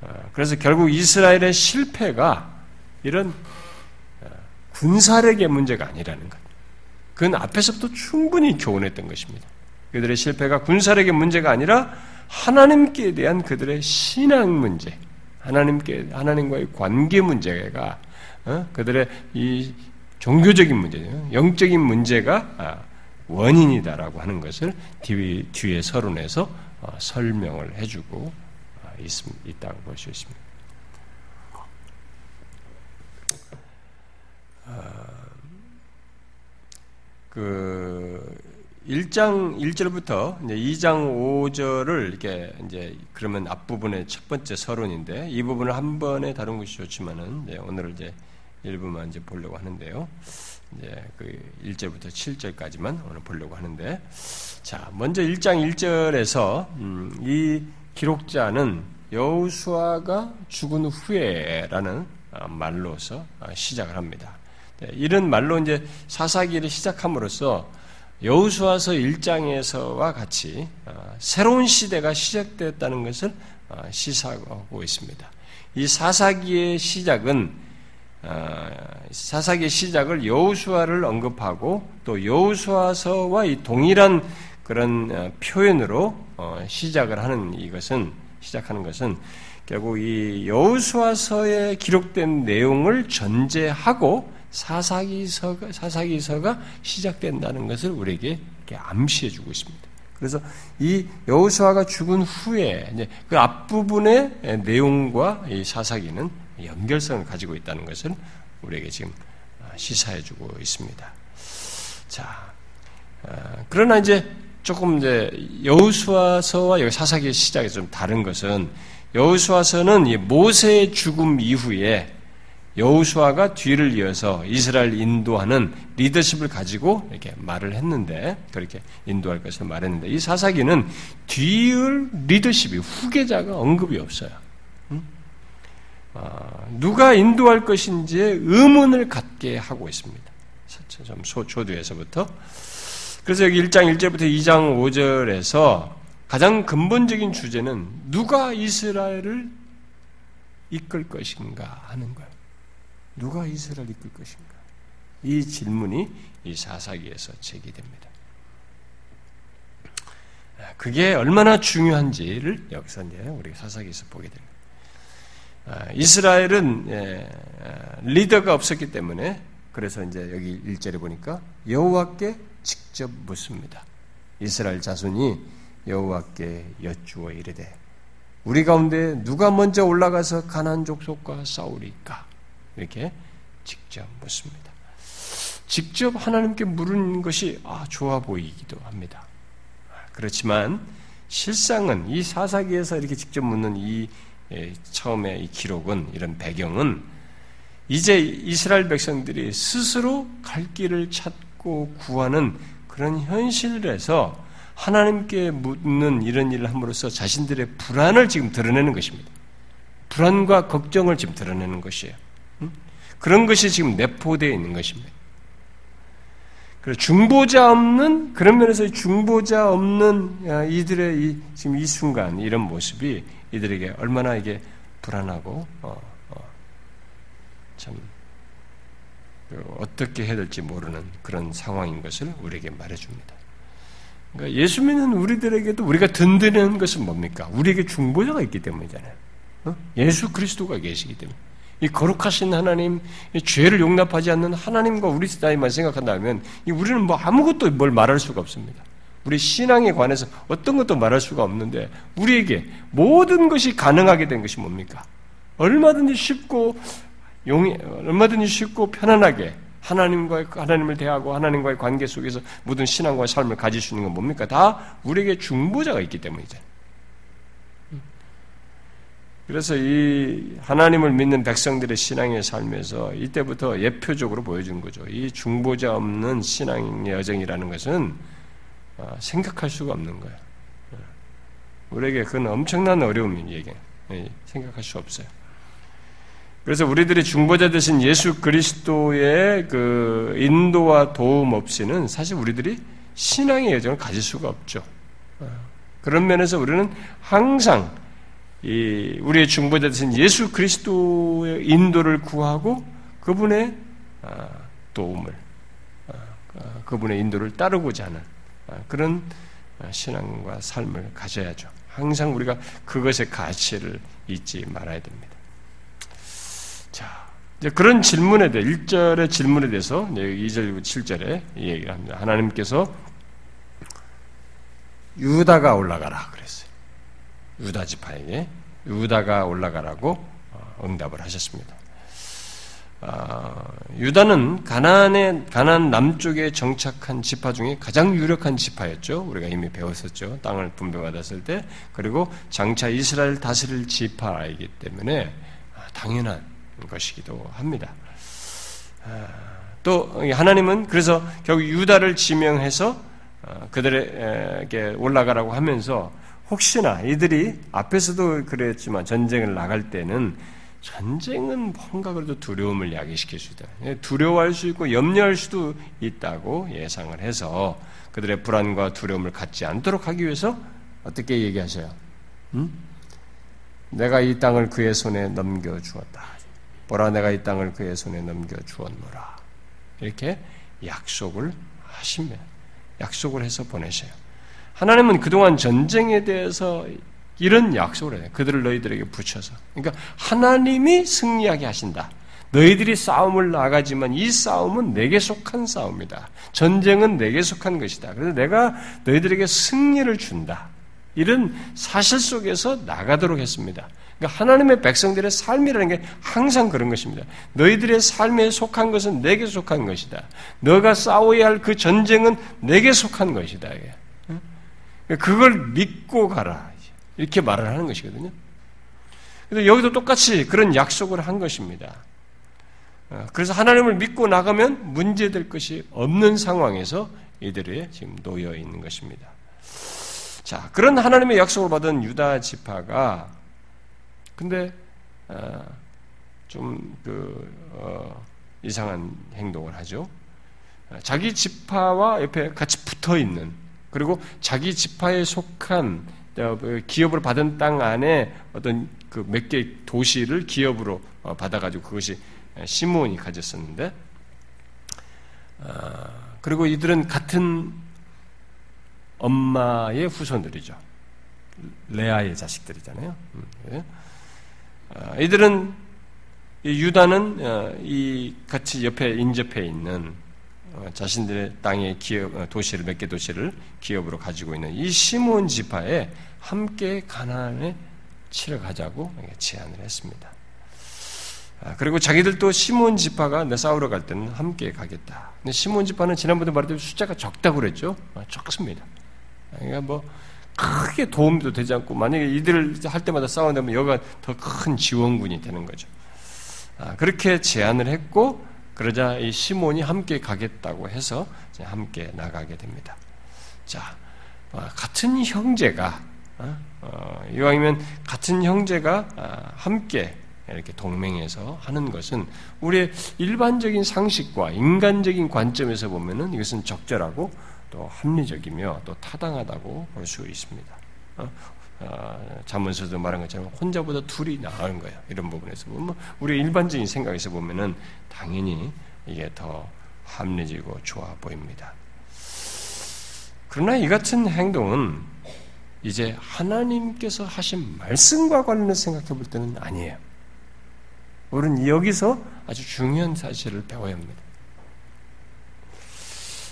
[SPEAKER 1] 어, 그래서 결국 이스라엘의 실패가 이런 어, 군사력의 문제가 아니라는 것. 그건 앞에서부터 충분히 교훈했던 것입니다. 그들의 실패가 군사력의 문제가 아니라 하나님께 대한 그들의 신앙 문제, 하나님께 하나님과의 관계 문제가 어? 그들의 이 종교적인 문제죠, 영적인 문제가 아, 원인이다라고 하는 것을 뒤, 뒤에 서론에서 어, 설명을 해주고 어, 있, 다고 볼 수 있습니다. 어, 그 1장 1절부터 이제 2장 5절을 이렇게 이제 그러면 앞부분의 첫 번째 서론인데 이 부분을 한 번에 다룬 것이 좋지만은 오늘 이제 일부만 이제 보려고 하는데요. 이제 그 1절부터 7절까지만 오늘 보려고 하는데, 자, 먼저 1장 1절에서, 음, 이 기록자는 여우수아가 죽은 후에라는 아, 말로서 아, 시작을 합니다. 네, 이런 말로 이제 사사기를 시작함으로써 여우수아서 1장에서와 같이 아, 새로운 시대가 시작되었다는 것을 시사하고 있습니다. 이 사사기의 시작은 어, 사사기 시작을 여우수아를 언급하고 또 여우수아서와 이 동일한 그런 어, 표현으로 어, 시작을 하는 이것은 시작하는 것은 결국 이 여호수아서에 기록된 내용을 전제하고 사사기서가 사사기서가 시작된다는 것을 우리에게 암시해 주고 있습니다. 그래서 이 여호수아가 죽은 후에 그 앞부분의 내용과 이 사사기는 연결성을 가지고 있다는 것을 우리에게 지금 시사해 주고 있습니다. 자, 어, 그러나 이제 조금 이제 여우수아서와 여기 사사기의 시작이 좀 다른 것은 여우수아서는 모세의 죽음 이후에 여우수아가 뒤를 이어서 이스라엘 인도하는 리더십을 가지고 이렇게 말을 했는데 그렇게 인도할 것을 말했는데 이 사사기는 뒤을 리더십이 후계자가 언급이 없어요. 아, 누가 인도할 것인지에 의문을 갖게 하고 있습니다. 좀 초두에서부터 그래서 여기 1장 1절부터 2장 5절에서 가장 근본적인 주제는 누가 이스라엘을 이끌 것인가 하는 거예요. 누가 이스라엘 이끌 것인가? 이 질문이 이 사사기에서 제기됩니다. 그게 얼마나 중요한지를 여기서 이제 우리가 사사기에서 보게 됩니다. 아, 이스라엘은 예, 아, 리더가 없었기 때문에 그래서 이제 여기 1절에 보니까 여호와께 직접 묻습니다. 이스라엘 자손이 여호와께 여쭈어 이르되 우리 가운데 누가 먼저 올라가서 가난 족속과 싸우리까? 이렇게 직접 묻습니다. 직접 하나님께 물은 것이 아, 좋아 보이기도 합니다. 그렇지만 실상은 이 사사기에서 이렇게 직접 묻는 이 예, 처음에 이 기록은 이런 배경은 이제 이스라엘 백성들이 스스로 갈 길을 찾고 구하는 그런 현실에서 하나님께 묻는 이런 일을 함으로써 자신들의 불안을 지금 드러내는 것입니다. 불안과 걱정을 지금 드러내는 것이에요. 그런 것이 지금 내포되어 있는 것입니다. 그래서 중보자 없는 그런 면에서 중보자 없는 이들의 이, 지금 이 순간 이런 모습이 이들에게 얼마나 이게 불안하고 어, 어, 참 어떻게 해야 될지 모르는 그런 상황인 것을 우리에게 말해줍니다. 그러니까 예수 믿는 우리들에게도 우리가 든든한 것은 뭡니까? 우리에게 중보자가 있기 때문이잖아요. 어? 예수 그리스도가 계시기 때문에. 이 거룩하신 하나님, 죄를 용납하지 않는 하나님과 우리 사이만 생각한다면 우리는 뭐 아무것도 뭘 말할 수가 없습니다. 우리 신앙에 관해서 어떤 것도 말할 수가 없는데 우리에게 모든 것이 가능하게 된 것이 뭡니까? 얼마든지 쉽고 용이 얼마든지 쉽고 편안하게 하나님과 하나님을 대하고 하나님과의 관계 속에서 모든 신앙과 삶을 가질 수 있는 건 뭡니까? 다 우리에게 중보자가 있기 때문이죠. 그래서 이 하나님을 믿는 백성들의 신앙의 삶에서 이때부터 예표적으로 보여준 거죠. 이 중보자 없는 신앙의 여정이라는 것은 어, 생각할 수가 없는 거예요. 어. 우리에게 그건 엄청난 어려움인 얘기. 예, 생각할 수 없어요. 그래서 우리들이 중보자 되신 예수 그리스도의 그 인도와 도움 없이는 사실 우리들이 신앙의 여정을 가질 수가 없죠. 어. 그런 면에서 우리는 항상 이 우리의 중보자 되신 예수 그리스도의 인도를 구하고 그분의 아, 도움을 아, 그분의 인도를 따르고자 하는 아, 그런 신앙과 삶을 가져야죠. 항상 우리가 그것의 가치를 잊지 말아야 됩니다. 자, 이제 그런 질문에 대해 1절의 질문에 대해서 2절 7절에 얘기를 합니다. 하나님께서 유다가 올라가라 그랬어요. 유다 지파에게 유다가 올라가라고 어, 응답을 하셨습니다. 아, 유다는 가나안의 가나안 남쪽에 정착한 지파 중에 가장 유력한 지파였죠. 우리가 이미 배웠었죠. 땅을 분배받았을 때 그리고 장차 이스라엘 다스릴 지파이기 때문에 아, 당연한 것이기도 합니다. 아, 또 하나님은 그래서 결국 유다를 지명해서 그들에게 올라가라고 하면서 혹시나 이들이 앞에서도 그랬지만 전쟁을 나갈 때는 전쟁은 뭔가 그래도 두려움을 야기시킬 수 있다. 예, 두려워할 수 있고 염려할 수도 있다고 예상을 해서 그들의 불안과 두려움을 갖지 않도록 하기 위해서 어떻게 얘기하셔요? 음? 내가 이 땅을 그의 손에 넘겨 주었다. 보라 내가 이 땅을 그의 손에 넘겨 주었노라. 이렇게 약속을 하시면 약속을 해서 보내셔요. 하나님은 그동안 전쟁에 대해서 이런 약속을 해요. 그들을 너희들에게 붙여서. 그러니까 하나님이 승리하게 하신다. 너희들이 싸움을 나가지만 이 싸움은 내게 속한 싸움이다. 전쟁은 내게 속한 것이다. 그래서 내가 너희들에게 승리를 준다. 이런 사실 속에서 나가도록 했습니다. 그러니까 하나님의 백성들의 삶이라는 게 항상 그런 것입니다. 너희들의 삶에 속한 것은 내게 속한 것이다. 너가 싸워야 할 그 전쟁은 내게 속한 것이다. 그걸 믿고 가라. 이렇게 말을 하는 것이거든요. 그래서 여기도 똑같이 그런 약속을 한 것입니다. 어, 그래서 하나님을 믿고 나가면 문제될 것이 없는 상황에서 이들이 지금 놓여 있는 것입니다. 자, 그런 하나님의 약속을 받은 유다 지파가 근데 어, 좀그 어, 이상한 행동을 하죠. 자기 지파와 옆에 같이 붙어 있는 그리고 자기 지파에 속한 그 기업으로 받은 땅 안에 어떤 그 몇 개 도시를 기업으로 받아가지고 그것이 시몬이 가졌었는데, 아, 그리고 이들은 같은 엄마의 후손들이죠. 레아의 자식들이잖아요. 음, 예. 아, 이들은 유다는 어, 이 같이 옆에 인접해 있는 어, 자신들의 땅의 기업 어, 도시를 몇 개 도시를 기업으로 가지고 있는 이 시몬 지파에 함께 가나안에 치러 가자고 제안을 했습니다. 아, 그리고 자기들도 시몬 지파가 내 싸우러 갈 때는 함께 가겠다. 근데 시몬 지파는 지난번에 말했듯이 숫자가 적다고 그랬죠? 아, 적습니다. 그러니까 뭐 크게 도움도 되지 않고 만약에 이들을 할 때마다 싸워내면 여가 더 큰 지원군이 되는 거죠. 아, 그렇게 제안을 했고 그러자 이 시몬이 함께 가겠다고 해서 함께 나가게 됩니다. 자, 같은 형제가 어, 이왕이면 같은 형제가 함께 이렇게 동맹해서 하는 것은 우리의 일반적인 상식과 인간적인 관점에서 보면은 이것은 적절하고 또 합리적이며 또 타당하다고 볼 수 있습니다. 어? 어, 자문서도 말한 것처럼 혼자보다 둘이 나은 거예요. 이런 부분에서 보면 우리 일반적인 생각에서 보면은 당연히 이게 더 합리적이고 좋아 보입니다. 그러나 이 같은 행동은 이제 하나님께서 하신 말씀과 관련해서 생각해 볼 때는 아니에요. 우리는 여기서 아주 중요한 사실을 배워야 합니다.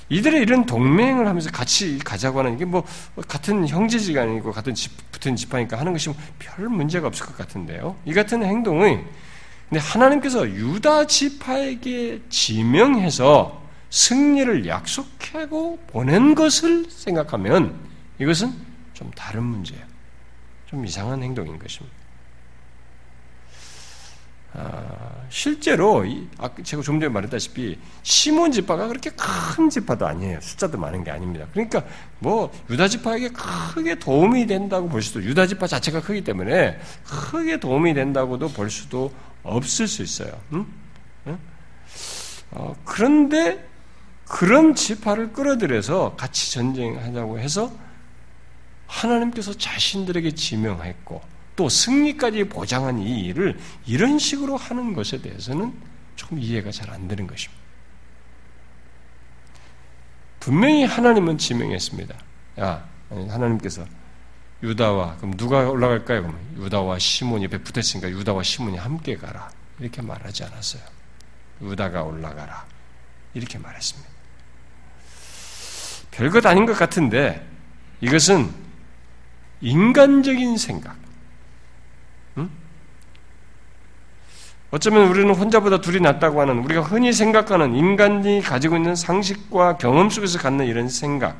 [SPEAKER 1] 이들의 이런 동맹을 하면서 같이 가자고 하는 게 뭐 같은 형제지간이고 같은 집, 붙은 집하니까 하는 것이 별 문제가 없을 것 같은데요. 이 같은 행동은 근데 하나님께서 유다 지파에게 지명해서 승리를 약속하고 보낸 것을 생각하면 이것은 좀 다른 문제예요. 좀 이상한 행동인 것입니다. 아, 실제로 제가 좀 전에 말했다시피 시몬 지파가 그렇게 큰 지파도 아니에요. 숫자도 많은 게 아닙니다. 그러니까 뭐 유다 지파에게 크게 도움이 된다고 볼 수도 유다 지파 자체가 크기 때문에 크게 도움이 된다고도 볼 수도 없을 수 있어요. 응? 응? 어, 그런데 그런 지파를 끌어들여서 같이 전쟁하자고 해서 하나님께서 자신들에게 지명했고 또 승리까지 보장한 이 일을 이런 식으로 하는 것에 대해서는 조금 이해가 잘 안 되는 것입니다. 분명히 하나님은 지명했습니다. 야, 하나님께서 유다와 그럼 누가 올라갈까요? 그러면 유다와 시몬이 옆에 붙었으니까 유다와 시몬이 함께 가라. 이렇게 말하지 않았어요. 유다가 올라가라. 이렇게 말했습니다. 별것 아닌 것 같은데 이것은 인간적인 생각, 어쩌면 우리는 혼자보다 둘이 낫다고 하는 우리가 흔히 생각하는 인간이 가지고 있는 상식과 경험 속에서 갖는 이런 생각,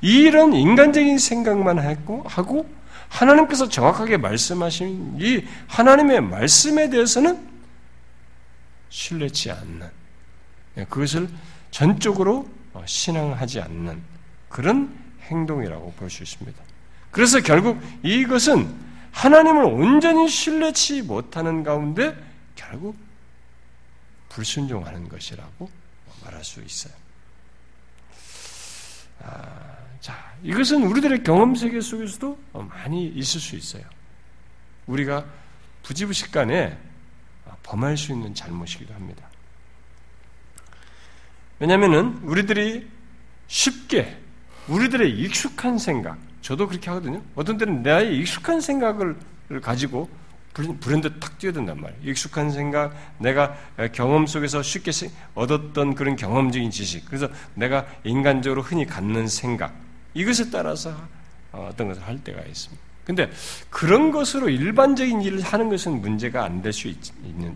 [SPEAKER 1] 이런 인간적인 생각만 하고, 하고 하나님께서 정확하게 말씀하신 이 하나님의 말씀에 대해서는 신뢰치 않는 예, 그것을 전적으로 신앙하지 않는 그런 행동이라고 볼 수 있습니다. 그래서 결국 이것은 하나님을 온전히 신뢰치 못하는 가운데 결국 불순종하는 것이라고 말할 수 있어요. 아, 자, 이것은 우리들의 경험 세계 속에서도 많이 있을 수 있어요. 우리가 부지부식간에 범할 수 있는 잘못이기도 합니다. 왜냐하면 우리들이 쉽게 우리들의 익숙한 생각, 저도 그렇게 하거든요. 어떤 때는 나의 익숙한 생각을 가지고 브랜드 탁 뛰어든단 말이에요. 익숙한 생각, 내가 경험 속에서 쉽게 얻었던 그런 경험적인 지식, 그래서 내가 인간적으로 흔히 갖는 생각, 이것에 따라서 어떤 것을 할 때가 있습니다. 근데 그런 것으로 일반적인 일을 하는 것은 문제가 안 될 수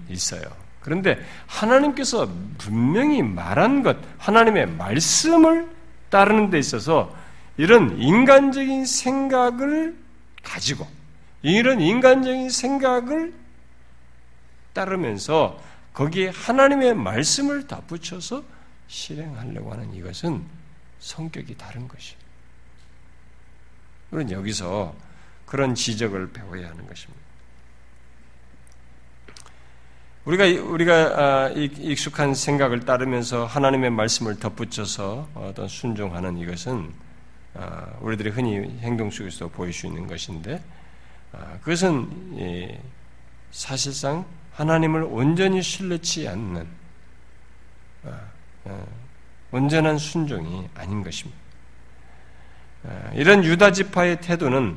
[SPEAKER 1] 있어요. 그런데 하나님께서 분명히 말한 것, 하나님의 말씀을 따르는 데 있어서 이런 인간적인 생각을 가지고 이런 인간적인 생각을 따르면서 거기에 하나님의 말씀을 다 붙여서 실행하려고 하는 이것은 성격이 다른 것이에요. 우리는 여기서 그런 지적을 배워야 하는 것입니다. 우리가 우리가 아, 익숙한 생각을 따르면서 하나님의 말씀을 덧붙여서 어떤 순종하는 이것은 아, 우리들이 흔히 행동 속에서 보일 수 있는 것인데 아, 그것은 예, 사실상 하나님을 온전히 신뢰치 않는 아, 아, 온전한 순종이 아닌 것입니다. 이런 유다 지파의 태도는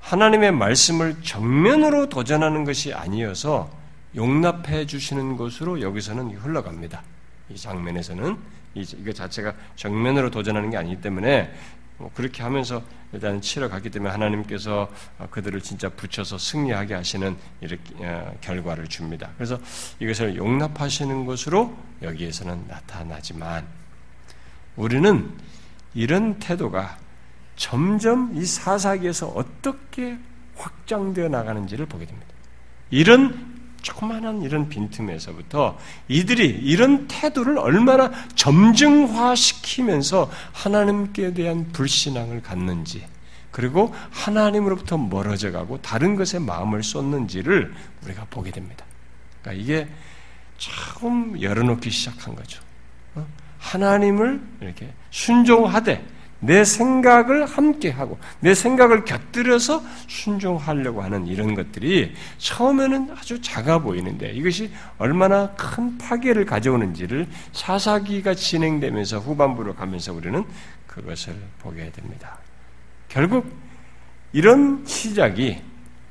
[SPEAKER 1] 하나님의 말씀을 정면으로 도전하는 것이 아니어서 용납해 주시는 것으로 여기서는 흘러갑니다. 이 장면에서는 이거 자체가 정면으로 도전하는 게 아니기 때문에 뭐 그렇게 하면서 일단 치러 갔기 때문에 하나님께서 그들을 진짜 붙여서 승리하게 하시는 이렇게 어, 결과를 줍니다. 그래서 이것을 용납하시는 것으로 여기에서는 나타나지만 우리는 이런 태도가 점점 이 사사기에서 어떻게 확장되어 나가는지를 보게 됩니다. 이런 조그마한 이런 빈틈에서부터 이들이 이런 태도를 얼마나 점증화시키면서 하나님께 대한 불신앙을 갖는지, 그리고 하나님으로부터 멀어져 가고 다른 것에 마음을 쏟는지를 우리가 보게 됩니다. 그러니까 이게 처음 열어놓기 시작한 거죠. 어? 하나님을 이렇게 순종하되 내 생각을 함께 하고 내 생각을 곁들여서 순종하려고 하는 이런 것들이 처음에는 아주 작아 보이는데 이것이 얼마나 큰 파괴를 가져오는지를 사사기가 진행되면서 후반부로 가면서 우리는 그것을 보게 됩니다. 결국 이런 시작이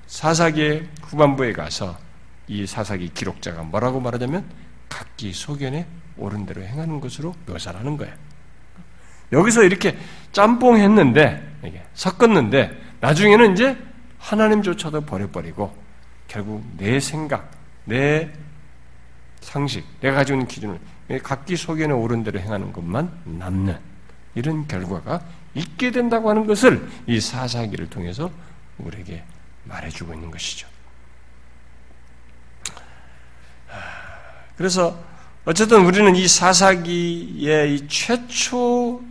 [SPEAKER 1] 사사기의 후반부에 가서 이 사사기 기록자가 뭐라고 말하자면 각기 소견에 옳은 대로 행하는 것으로 묘사를 하는 거예요. 여기서 이렇게 짬뽕 했는데, 섞었는데, 나중에는 이제 하나님조차도 버려버리고, 결국 내 생각, 내 상식, 내가 가지고 있는 기준을 각기 소견에 옳은 대로 행하는 것만 남는 이런 결과가 있게 된다고 하는 것을 이 사사기를 통해서 우리에게 말해주고 있는 것이죠. 그래서 어쨌든 우리는 이 사사기의 이 최초 어,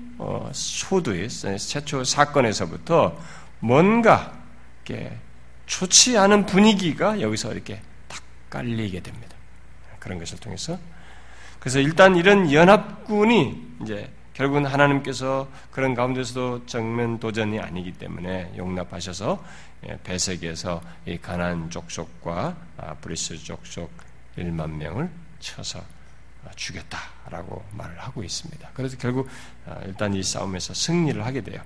[SPEAKER 1] 소두의 최초 사건에서부터 뭔가 이렇게 좋지 않은 분위기가 여기서 이렇게 탁 깔리게 됩니다. 그런 것을 통해서 그래서 일단 이런 연합군이 이제 결국은 하나님께서 그런 가운데서도 정면 도전이 아니기 때문에 용납하셔서 예, 배색에서 이 가난 족속과 아, 브리스 족속 1만 명을 쳐서 죽였다라고 말을 하고 있습니다. 그래서 결국 아, 일단 이 싸움에서 승리를 하게 돼요.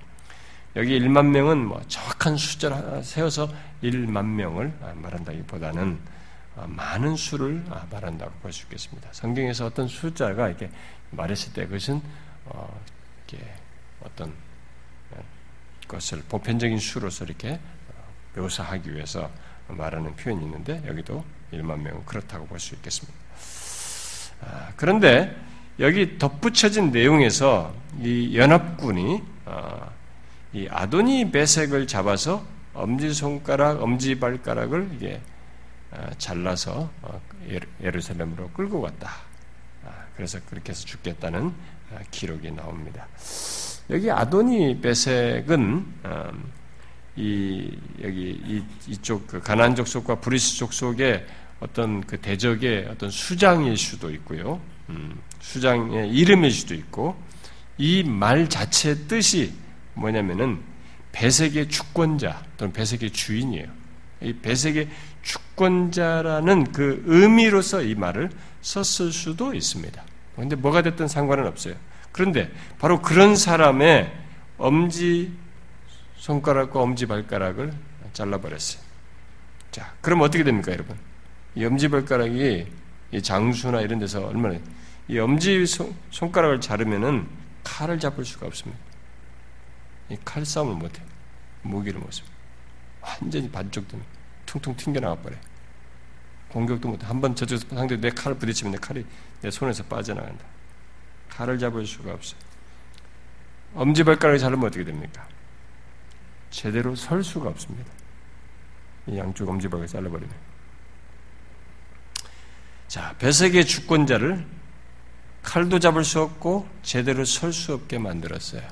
[SPEAKER 1] 여기 1만 명은 뭐 정확한 숫자를 세워서 1만 명을 아, 말한다기보다는 아, 많은 수를 말한다고 볼 수 있겠습니다. 성경에서 어떤 숫자가 이렇게 말했을 때 그것은 어, 어떤 것을 보편적인 수로서 이렇게 어, 묘사하기 위해서 말하는 표현이 있는데 여기도 1만 명은 그렇다고 볼 수 있겠습니다. 아, 그런데 여기 덧붙여진 내용에서 이 연합군이 아, 이 아도니 배색을 잡아서 엄지 손가락, 엄지 발가락을 이게 아, 잘라서 어, 예루살렘으로 끌고 갔다. 그래서 그렇게 해서 죽겠다는 기록이 나옵니다. 여기 아도니 배색은 이 여기 이쪽 그 가난 족속과 브리스 족속의 어떤 그 대적의 어떤 수장일 수도 있고요. 음, 수장의 이름일 수도 있고 이 말 자체의 뜻이 뭐냐면은 배색의 주권자 또는 배색의 주인이에요. 이 배색의 주권자라는 그 의미로서 이 말을 썼을 수도 있습니다. 근데 뭐가 됐든 상관은 없어요. 그런데 바로 그런 사람의 엄지 손가락과 엄지 발가락을 잘라버렸어요. 자, 그럼 어떻게 됩니까, 여러분? 이 엄지 발가락이 이 장수나 이런 데서 얼마나 이 손, 손가락을 자르면은 칼을 잡을 수가 없습니다. 이 칼싸움을 못해요. 무기를 못 씁니다. 완전히 반쪽도 퉁퉁 튕겨나가 버려요. 공격도 못해. 한 번 저쪽 상대 내 칼을 부딪히면 내 칼이 내 손에서 빠져나간다. 칼을 잡을 수가 없어요. 엄지발가락을 자르면 어떻게 됩니까? 제대로 설 수가 없습니다. 이 양쪽 엄지발가락을 잘라버리면. 자, 배색의 주권자를 칼도 잡을 수 없고 제대로 설 수 없게 만들었어요.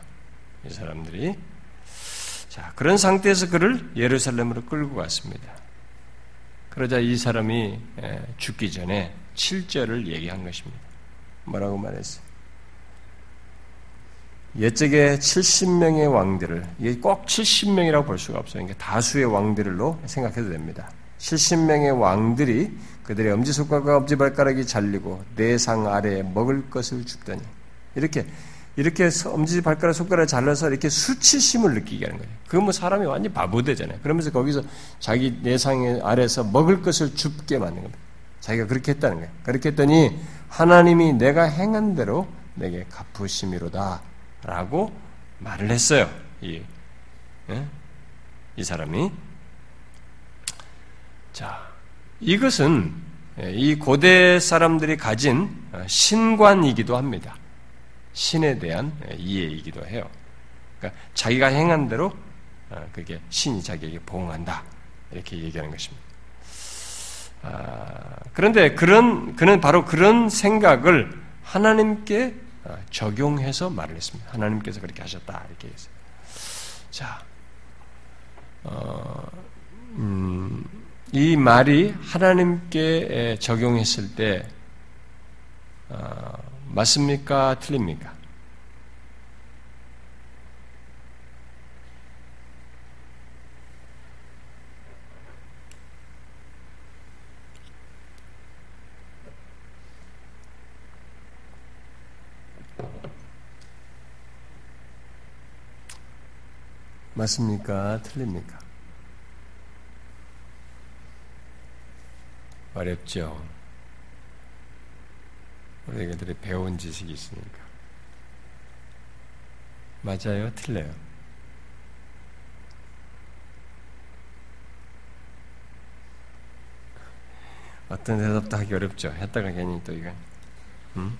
[SPEAKER 1] 이 사람들이. 자, 그런 상태에서 그를 예루살렘으로 끌고 갔습니다. 그러자 이 사람이 죽기 전에 7절을 얘기한 것입니다. 뭐라고 말했어요? 옛적에 70명의 왕들을, 이게 꼭 70명이라고 볼 수가 없어요. 그러니까 다수의 왕들로 생각해도 됩니다. 70명의 왕들이 그들의 엄지손가락과 엄지발가락이 잘리고 내상 아래에 먹을 것을 줍더니 이렇게 이렇게 엄지발가락 손가락을 잘라서 이렇게 수치심을 느끼게 하는 거예요. 그건 뭐 사람이 완전 바보 되잖아요. 그러면서 거기서 자기 내상 아래에서 먹을 것을 줍게 만든 겁니다. 자기가 그렇게 했다는 거예요. 그렇게 했더니 하나님이 내가 행한 대로 내게 갚으심이로다 라고 말을 했어요. 이, 예? 이 사람이 자, 이것은 예, 이 고대 사람들이 가진 어, 신관이기도 합니다. 신에 대한 예, 이해이기도 해요. 그러니까 자기가 행한 대로 어, 그게 신이 자기에게 보응한다 이렇게 얘기하는 것입니다. 아, 그런데 그런 그는 바로 그런 생각을 하나님께 어, 적용해서 말을 했습니다. 하나님께서 그렇게 하셨다 이렇게 했어요. 자, 어, 음, 이 말이 하나님께 적용했을 때 어, 맞습니까? 틀립니까? 맞습니까? 틀립니까? 어렵죠. 우리들이 배운 지식이 있으니까. 맞아요? 틀려요? 어떤 대답도 하기 어렵죠. 했다가 괜히 또 이거, 음?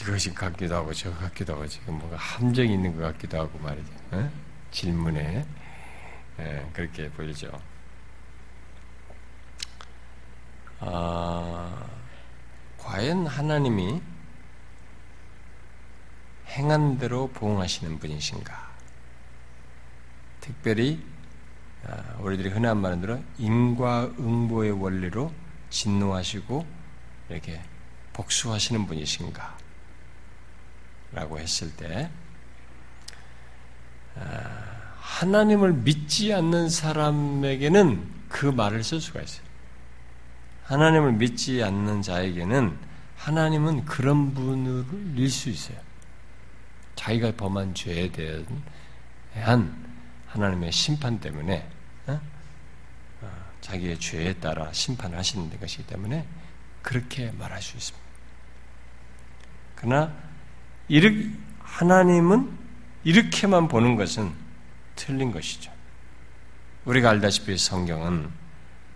[SPEAKER 1] 이것이 같기도 하고 저거 같기도 하고 지금 뭔가 함정이 있는 것 같기도 하고 말이죠. 어? 질문에 예, 그렇게 보이죠. 아, 과연 하나님이 행한 대로 보응하시는 분이신가? 특별히 아, 우리들이 흔한 말로 인과응보의 원리로 진노하시고 이렇게 복수하시는 분이신가? 라고 했을 때 아, 하나님을 믿지 않는 사람에게는 그 말을 쓸 수가 있어요. 하나님을 믿지 않는 자에게는 하나님은 그런 분일 수 있어요. 자기가 범한 죄에 대한 하나님의 심판 때문에 어? 어, 자기의 죄에 따라 심판하시는 것이기 때문에 그렇게 말할 수 있습니다. 그러나 하나님은 이렇게만 보는 것은 틀린 것이죠. 우리가 알다시피 성경은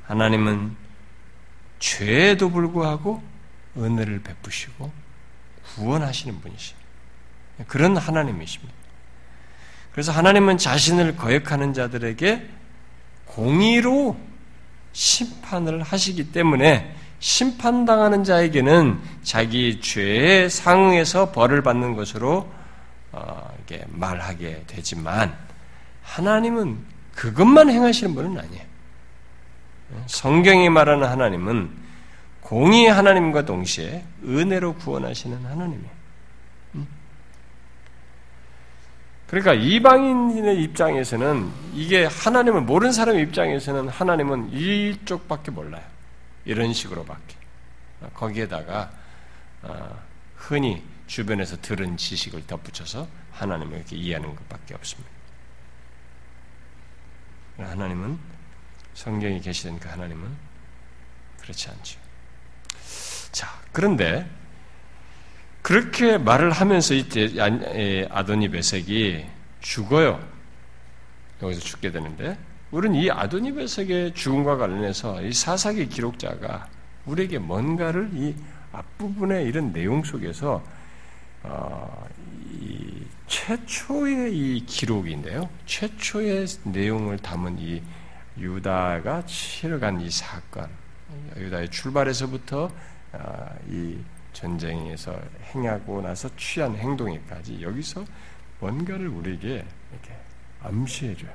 [SPEAKER 1] 하나님은 죄에도 불구하고 은혜를 베푸시고 구원하시는 분이시 그런 하나님이십니다. 그래서 하나님은 자신을 거역하는 자들에게 공의로 심판을 하시기 때문에 심판당하는 자에게는 자기 죄에 상응해서 벌을 받는 것으로 어, 말하게 되지만 하나님은 그것만 행하시는 분은 아니에요. 성경이 말하는 하나님은 공의 하나님과 동시에 은혜로 구원하시는 하나님이에요. 음? 그러니까 이방인의 입장에서는 이게 하나님을 모르는 사람의 입장에서는 하나님은 이쪽밖에 몰라요. 이런 식으로밖에. 거기에다가 어, 흔히 주변에서 들은 지식을 덧붙여서 하나님을 이렇게 이해하는 것밖에 없습니다. 하나님은 성경에 계시던 그 하나님은 그렇지 않죠. 자, 그런데 그렇게 말을 하면서 이때 아도니 베색이 죽어요. 여기서 죽게 되는데 우리는 이 아도니 베색의 죽음과 관련해서 이 사사기 기록자가 우리에게 뭔가를 이 앞부분의 이런 내용 속에서 어, 이 최초의 이 기록인데요. 최초의 내용을 담은 이 유다가 치러간 이 사건, 유다의 출발에서부터 아, 이 전쟁에서 행하고 나서 취한 행동에까지 여기서 뭔가를 우리에게 이렇게 암시해줘요.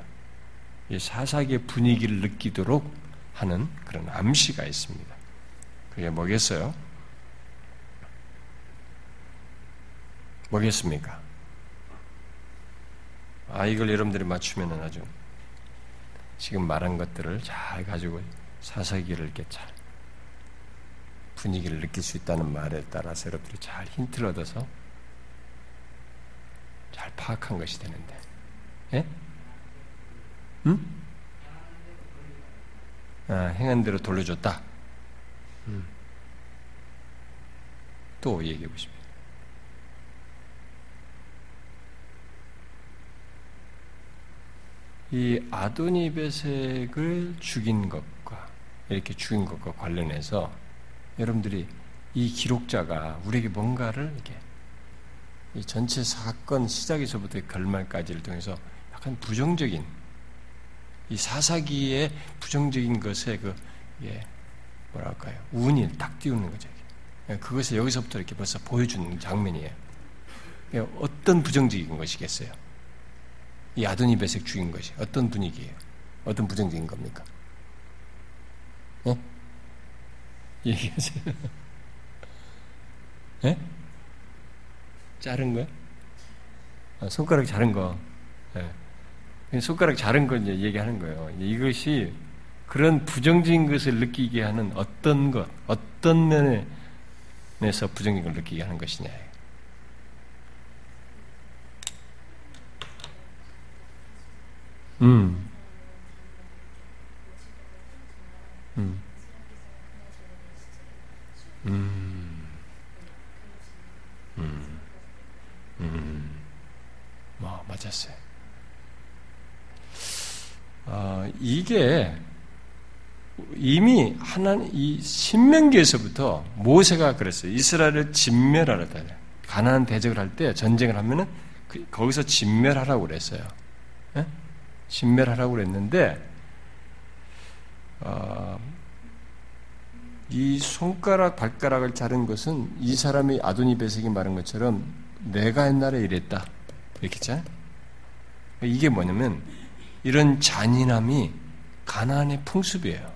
[SPEAKER 1] 이 사사기의 분위기를 느끼도록 하는 그런 암시가 있습니다. 그게 뭐겠어요? 뭐겠습니까? 아, 이걸 여러분들이 맞추면 아주 지금 말한 것들을 잘 가지고 사사기를 이렇게 잘 분위기를 느낄 수 있다는 말에 따라서 여러분들이 잘 힌트를 얻어서 잘 파악한 것이 되는데, 예? 응? 아, 행한 대로 돌려줬다. 음. 또 얘기해 보십시오. 이 아도니 베색을 죽인 것과 이렇게 죽인 것과 관련해서 여러분들이 이 기록자가 우리에게 뭔가를 이렇게 이 전체 사건 시작에서부터 결말까지를 통해서 약간 부정적인 이 사사기의 부정적인 것에 그 예, 뭐랄까요 운이 딱 띄우는 거죠. 예, 그것을 여기서부터 이렇게 벌써 보여주는 장면이에요. 예, 어떤 부정적인 것이겠어요? 이 아도니 베색 죽인 것이 어떤 분위기예요? 어떤 부정적인 겁니까? 예? 얘기하세요. *laughs* 예? 자른 거야? 아, 손가락 자른 거. 예. 손가락 자른 거 이제 얘기하는 거예요. 이것이 그런 부정적인 것을 느끼게 하는 어떤 것, 어떤 면에서 부정적인 걸 느끼게 하는 것이냐. 음. 음. 음. 음. 음. 뭐, 맞았어요. 어, 이게 이미 하나님, 이 신명기에서부터 모세가 그랬어요. 이스라엘을 진멸하라다. 가난안 대적을 할 때 전쟁을 하면은 그, 거기서 진멸하라고 그랬어요. 예? 진멸하라고 그랬는데 어, 이 손가락 발가락을 자른 것은 이 사람이 아도니 베색이 말한 것처럼 내가 옛날에 이랬다 이렇게 잖 이게 뭐냐면 이런 잔인함이 가난의 풍습이에요.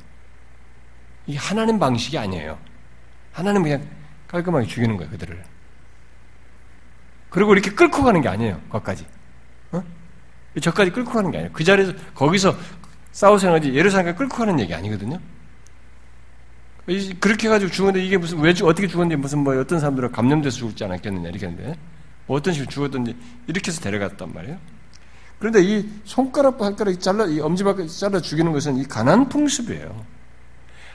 [SPEAKER 1] 이게 하나님 방식이 아니에요. 하나님 그냥 깔끔하게 죽이는 거예요 그들을. 그리고 이렇게 끌고 가는 게 아니에요. 거기까지. 어? 저까지 끌고 가는 게 아니에요. 그 자리에서 거기서 싸우세요 하지 예루살렘까지 끌고 가는 얘기 아니거든요. 그렇게 해가지고 죽었는데 이게 무슨 왜 어떻게 죽었는지 무슨 뭐 어떤 사람들은 감염돼서 죽지 않았겠느냐 이렇게 했는데 뭐 어떤 식으로 죽었든지 이렇게 해서 데려갔단 말이에요. 그런데 이 손가락 발가락 잘라 이 엄지발가락 잘라 죽이는 것은 이 가난 풍습이에요.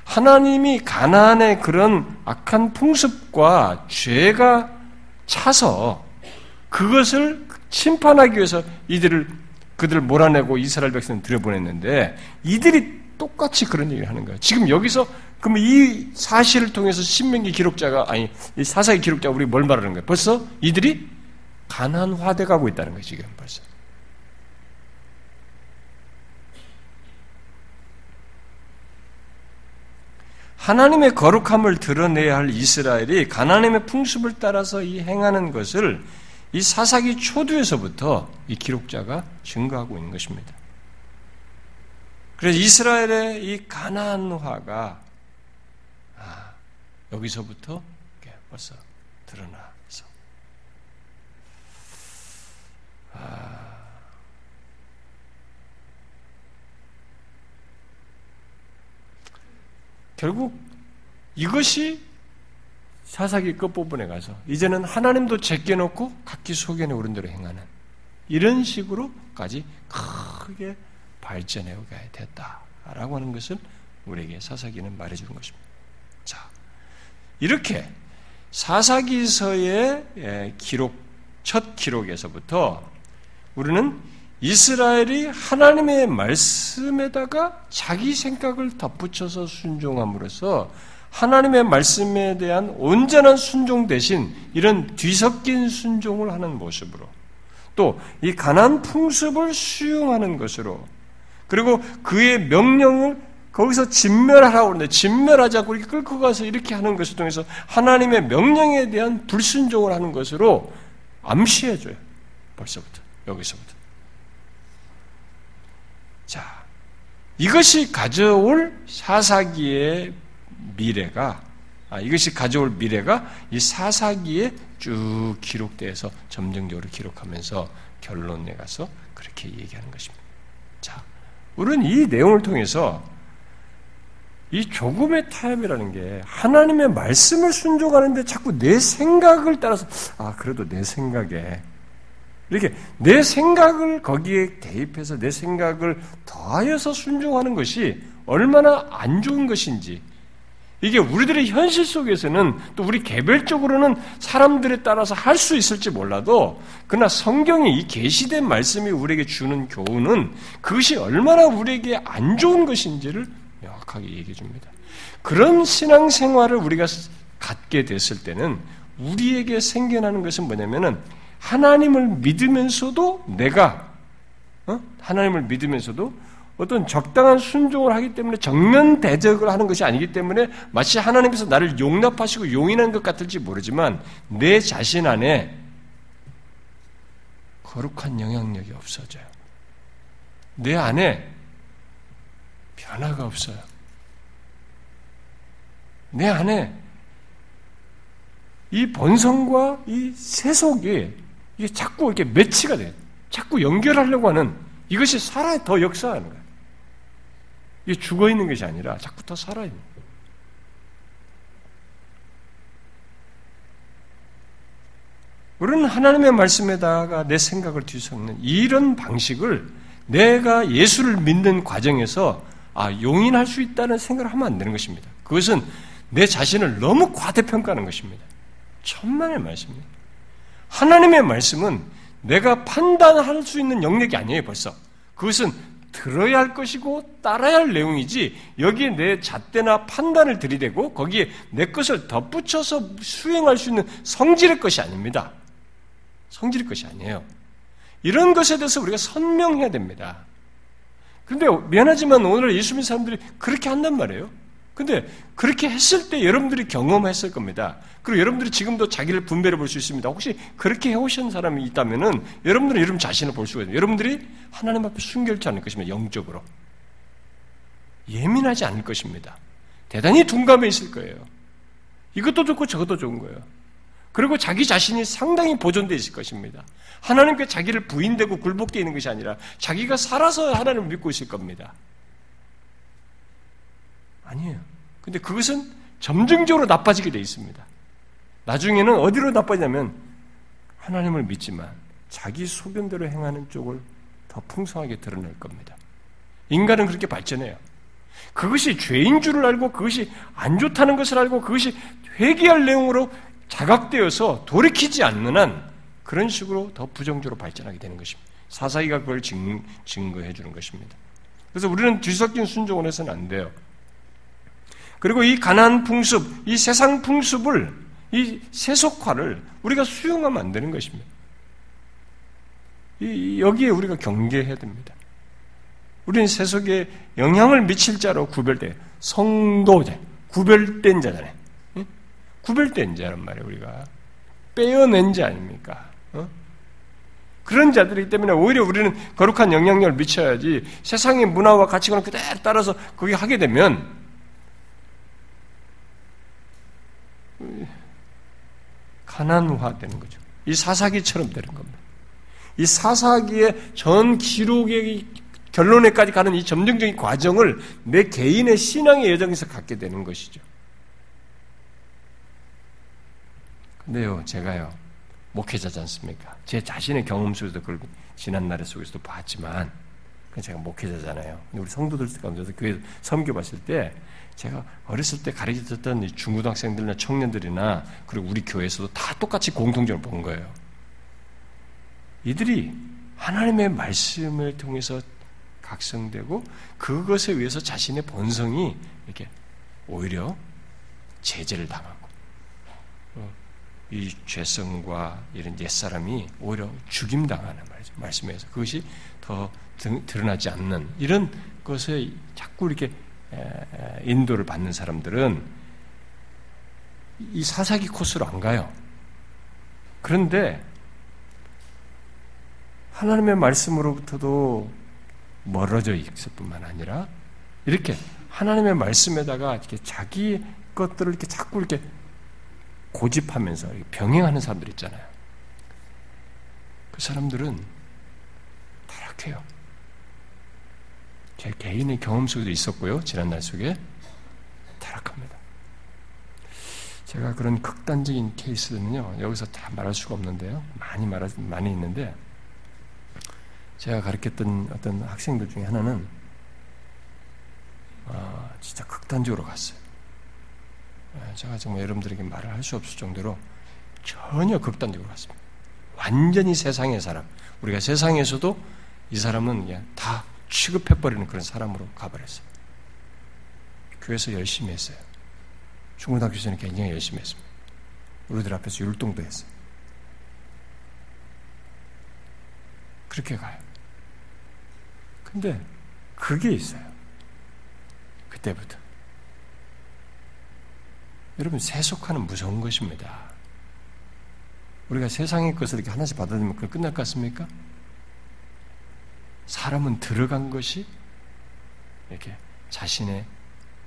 [SPEAKER 1] 하나님이 가난의 그런 악한 풍습과 죄가 차서 그것을 심판하기 위해서 이들을 그들을 몰아내고 이스라엘 백성을 들여보냈는데 이들이 똑같이 그런 얘기를 하는 거예요. 지금 여기서 그러면 이 사실을 통해서 신명기 기록자가 아니 사사기 기록자가 우리 뭘 말하는 거예요? 벌써 이들이 가난화돼 가고 있다는 거예요. 지금 벌써. 하나님의 거룩함을 드러내야 할 이스라엘이 가나님의 풍습을 따라서 이 행하는 것을 이 사사기 초두에서부터 이 기록자가 증거하고 있는 것입니다. 그래서 이스라엘의 이 가난화가 아, 여기서부터 벌써 드러나서 아, 결국 이것이 사사기 끝부분에 가서 이제는 하나님도 제껴놓고 각기 소견에 오른 대로 행하는 이런 식으로까지 크게 발전해 오게 됐다라고 하는 것을 우리에게 사사기는 말해주는 것입니다. 자, 이렇게 사사기서의 예, 기록, 첫 기록에서부터 우리는 이스라엘이 하나님의 말씀에다가 자기 생각을 덧붙여서 순종함으로써 하나님의 말씀에 대한 온전한 순종 대신 이런 뒤섞인 순종을 하는 모습으로 또 이 가난 풍습을 수용하는 것으로 그리고 그의 명령을 거기서 진멸하라고 하는데 진멸하지 않고 이렇게 끌고 가서 이렇게 하는 것을 통해서 하나님의 명령에 대한 불순종을 하는 것으로 암시해줘요. 벌써부터 여기서부터. 자, 이것이 가져올 사사기의 미래가 아, 이것이 가져올 미래가 이 사사기에 쭉 기록돼서 점정적으로 기록하면서 결론에 가서 그렇게 얘기하는 것입니다. 자, 우리는 이 내용을 통해서 이 조금의 타협이라는 게 하나님의 말씀을 순종하는데 자꾸 내 생각을 따라서 아 그래도 내 생각에 이렇게 내 생각을 거기에 대입해서 내 생각을 더하여서 순종하는 것이 얼마나 안 좋은 것인지 이게 우리들의 현실 속에서는 또 우리 개별적으로는 사람들에 따라서 할 수 있을지 몰라도 그러나 성경이 이 계시된 말씀이 우리에게 주는 교훈은 그것이 얼마나 우리에게 안 좋은 것인지를 명확하게 얘기해 줍니다. 그런 신앙생활을 우리가 갖게 됐을 때는 우리에게 생겨나는 것은 뭐냐면은 하나님을 믿으면서도 내가 어? 하나님을 믿으면서도 어떤 적당한 순종을 하기 때문에 정면 대적을 하는 것이 아니기 때문에 마치 하나님께서 나를 용납하시고 용인한 것 같을지 모르지만 내 자신 안에 거룩한 영향력이 없어져요. 내 안에 변화가 없어요. 내 안에 이 본성과 이 세속이 이게 자꾸 이렇게 매치가 돼요. 자꾸 연결하려고 하는 이것이 살아 더 역사하는 거예요. 이게 죽어 있는 것이 아니라 자꾸 더 살아 있는. 우리는 하나님의 말씀에다가 내 생각을 뒤섞는 이런 방식을 내가 예수를 믿는 과정에서 아, 용인할 수 있다는 생각을 하면 안 되는 것입니다. 그것은 내 자신을 너무 과대평가하는 것입니다. 천만의 말씀입니다. 하나님의 말씀은 내가 판단할 수 있는 영역이 아니에요, 벌써. 그것은 들어야 할 것이고 따라야 할 내용이지 여기에 내 잣대나 판단을 들이대고 거기에 내 것을 덧붙여서 수행할 수 있는 성질의 것이 아닙니다. 성질의 것이 아니에요. 이런 것에 대해서 우리가 선명해야 됩니다. 근데 미안하지만 오늘 예수 믿는 사람들이 그렇게 한단 말이에요. 근데 그렇게 했을 때 여러분들이 경험했을 겁니다. 그리고 여러분들이 지금도 자기를 분별해 볼 수 있습니다. 혹시 그렇게 해오신 사람이 있다면은 여러분들은 여러분 자신을 볼 수가 있어요. 여러분들이 하나님 앞에 순결치 않을 것입니다. 영적으로. 예민하지 않을 것입니다. 대단히 둔감해 있을 거예요. 이것도 좋고 저것도 좋은 거예요. 그리고 자기 자신이 상당히 보존되어 있을 것입니다. 하나님께 자기를 부인되고 굴복되어 있는 것이 아니라 자기가 살아서 하나님을 믿고 있을 겁니다. 아니에요. 근데 그것은 점증적으로 나빠지게 되어 있습니다. 나중에는 어디로 나빠지냐면 하나님을 믿지만 자기 소견대로 행하는 쪽을 더 풍성하게 드러낼 겁니다. 인간은 그렇게 발전해요. 그것이 죄인 줄을 알고 그것이 안 좋다는 것을 알고 그것이 회개할 내용으로 자각되어서 돌이키지 않는 한 그런 식으로 더 부정적으로 발전하게 되는 것입니다. 사사기가 그걸 증, 증거해 주는 것입니다. 그래서 우리는 뒤섞인 순종을 해서는 안 돼요. 그리고 이 가난 풍습, 이 세상 풍습을, 이 세속화를 우리가 수용하면 안 되는 것입니다. 이, 여기에 우리가 경계해야 됩니다. 우리는 세속에 영향을 미칠 자로 구별돼 성도자, 구별된 자잖아요. 응? 구별된 자란 말이에요, 우리가. 빼어낸 자 아닙니까? 어? 그런 자들이기 때문에 오히려 우리는 거룩한 영향력을 미쳐야지 세상의 문화와 가치관을 그대로 따라서 거기 하게 되면 가난화되는 거죠. 이 사사기처럼 되는 겁니다. 이 사사기의 전 기록의 결론에까지 가는 이 점증적인 과정을 내 개인의 신앙의 여정에서 갖게 되는 것이죠. 근데요, 제가요, 목회자지 않습니까? 제 자신의 경험 속에서 그걸 지난 날의 속에서도 봤지만, 제가 목회자잖아요. 근데 우리 성도들 가운데서 교회 섬겨 봤을 때, 제가 어렸을 때 가르쳤던 중고등학생들이나 청년들이나, 그리고 우리 교회에서도 다 똑같이 공통적으로 본 거예요. 이들이 하나님의 말씀을 통해서 각성되고, 그것에 의해서 자신의 본성이 이렇게 오히려 제재를 당하고, 어, 이 죄성과 이런 옛사람이 오히려 죽임당하는 말이죠. 말씀에서. 그것이 더 드러나지 않는 이런 것에 자꾸 이렇게 인도를 받는 사람들은 이 사사기 코스로 안 가요. 그런데 하나님의 말씀으로부터도 멀어져 있을 뿐만 아니라 이렇게 하나님의 말씀에다가 이렇게 자기 것들을 이렇게 자꾸 이렇게 고집하면서 병행하는 사람들 있잖아요. 그 사람들은 타락해요. 제 개인의 경험 속에도 있었고요. 지난날 속에 타락합니다. 제가 그런 극단적인 케이스는요. 여기서 다 말할 수가 없는데요. 많이 말할 많이 있는데 제가 가르쳤던 어떤 학생들 중에 하나는 아, 진짜 극단적으로 갔어요. 예, 제가 정말 여러분들에게 말을 할 수 없을 정도로 전혀 극단적으로 갔습니다. 완전히 세상의 사람. 우리가 세상에서도 이 사람은 다 취급해버리는 그런 사람으로 가버렸어요. 교회에서 열심히 했어요. 중고등학교에서는 굉장히 열심히 했습니다. 우리들 앞에서 율동도 했어요. 그렇게 가요. 근데 그게 있어요. 그때부터. 여러분, 세속화는 무서운 것입니다. 우리가 세상의 것을 이렇게 하나씩 받아들이면 그걸 끝날 것 같습니까? 사람은 들어간 것이 이렇게 자신의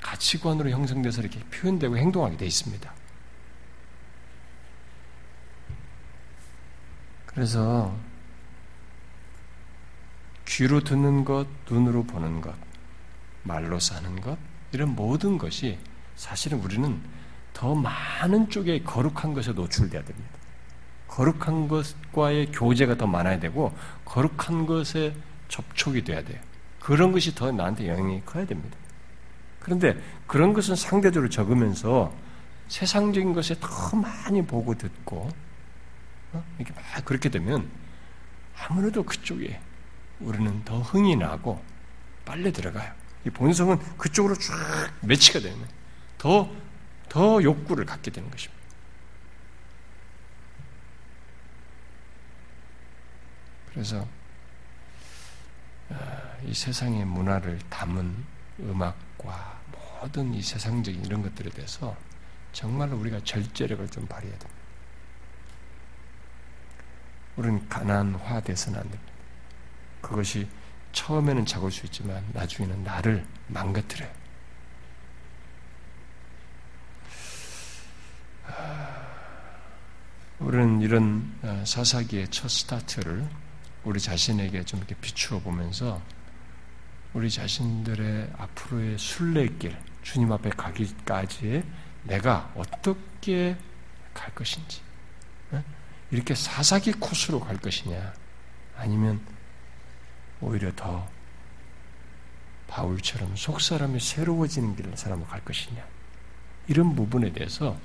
[SPEAKER 1] 가치관으로 형성돼서 이렇게 표현되고 행동하게 되어 있습니다. 그래서 귀로 듣는 것, 눈으로 보는 것, 말로 사는 것, 이런 모든 것이 사실은 우리는 더 많은 쪽에 거룩한 것에 노출돼야 됩니다. 거룩한 것과의 교제가 더 많아야 되고, 거룩한 것에 접촉이 돼야 돼요. 그런 것이 더 나한테 영향이 커야 됩니다. 그런데 그런 것은 상대적으로 적으면서 세상적인 것에 더 많이 보고 듣고, 어? 이렇게 막 그렇게 되면 아무래도 그쪽에 우리는 더 흥이 나고 빨리 들어가요. 이 본성은 그쪽으로 쫙 매치가 되는 더, 더 욕구를 갖게 되는 것입니다. 그래서 아, 이 세상의 문화를 담은 음악과 모든 이 세상적인 이런 것들에 대해서 정말로 우리가 절제력을 좀 발휘해야 됩니다. 우리는 가난화돼서는 안 됩니다. 그것이 처음에는 작을 수 있지만 나중에는 나를 망가뜨려요. 아, 우리는 이런 아, 사사기의 첫 스타트를 우리 자신에게 좀 이렇게 비추어 보면서 우리 자신들의 앞으로의 순례길, 주님 앞에 가기까지의 내가 어떻게 갈 것인지, 이렇게 사사기 코스로 갈 것이냐, 아니면 오히려 더 바울처럼 속사람이 새로워지는 길을 사람으로 갈 것이냐. 이런 부분에 대해서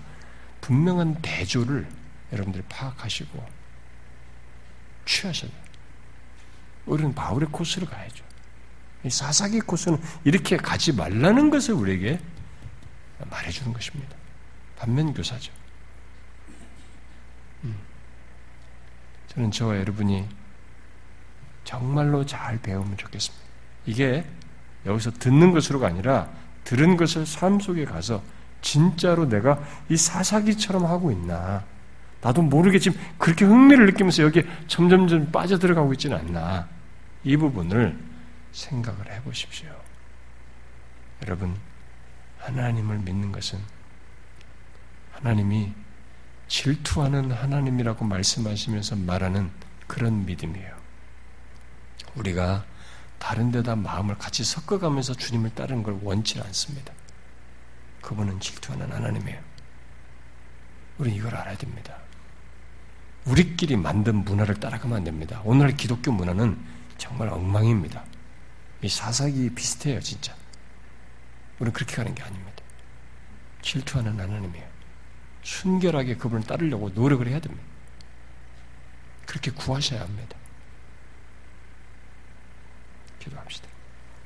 [SPEAKER 1] 분명한 대조를 여러분들이 파악하시고 취하셔야 돼요. 우리는 바울의 코스를 가야죠. 사사기 코스는 이렇게 가지 말라는 것을 우리에게 말해주는 것입니다. 반면 교사죠. 음. 저는 저와 여러분이 정말로 잘 배우면 좋겠습니다. 이게 여기서 듣는 것으로가 아니라 들은 것을 삶 속에 가서 진짜로 내가 이 사사기처럼 하고 있나. 나도 모르게 지금 그렇게 흥미를 느끼면서 여기에 점점점 빠져들어가고 있지는 않나. 이 부분을 생각을 해 보십시오. 여러분, 하나님을 믿는 것은 하나님이 질투하는 하나님이라고 말씀하시면서 말하는 그런 믿음이에요. 우리가 다른 데다 마음을 같이 섞어가면서 주님을 따르는 걸 원치 않습니다. 그분은 질투하는 하나님이에요. 우리는 이걸 알아야 됩니다. 우리끼리 만든 문화를 따라가면 안 됩니다. 오늘 기독교 문화는 정말 엉망입니다. 이 사사기 비슷해요, 진짜. 우리는 그렇게 가는 게 아닙니다. 질투하는 하나님이에요. 순결하게 그분을 따르려고 노력을 해야 됩니다. 그렇게 구하셔야 합니다. 기도합시다.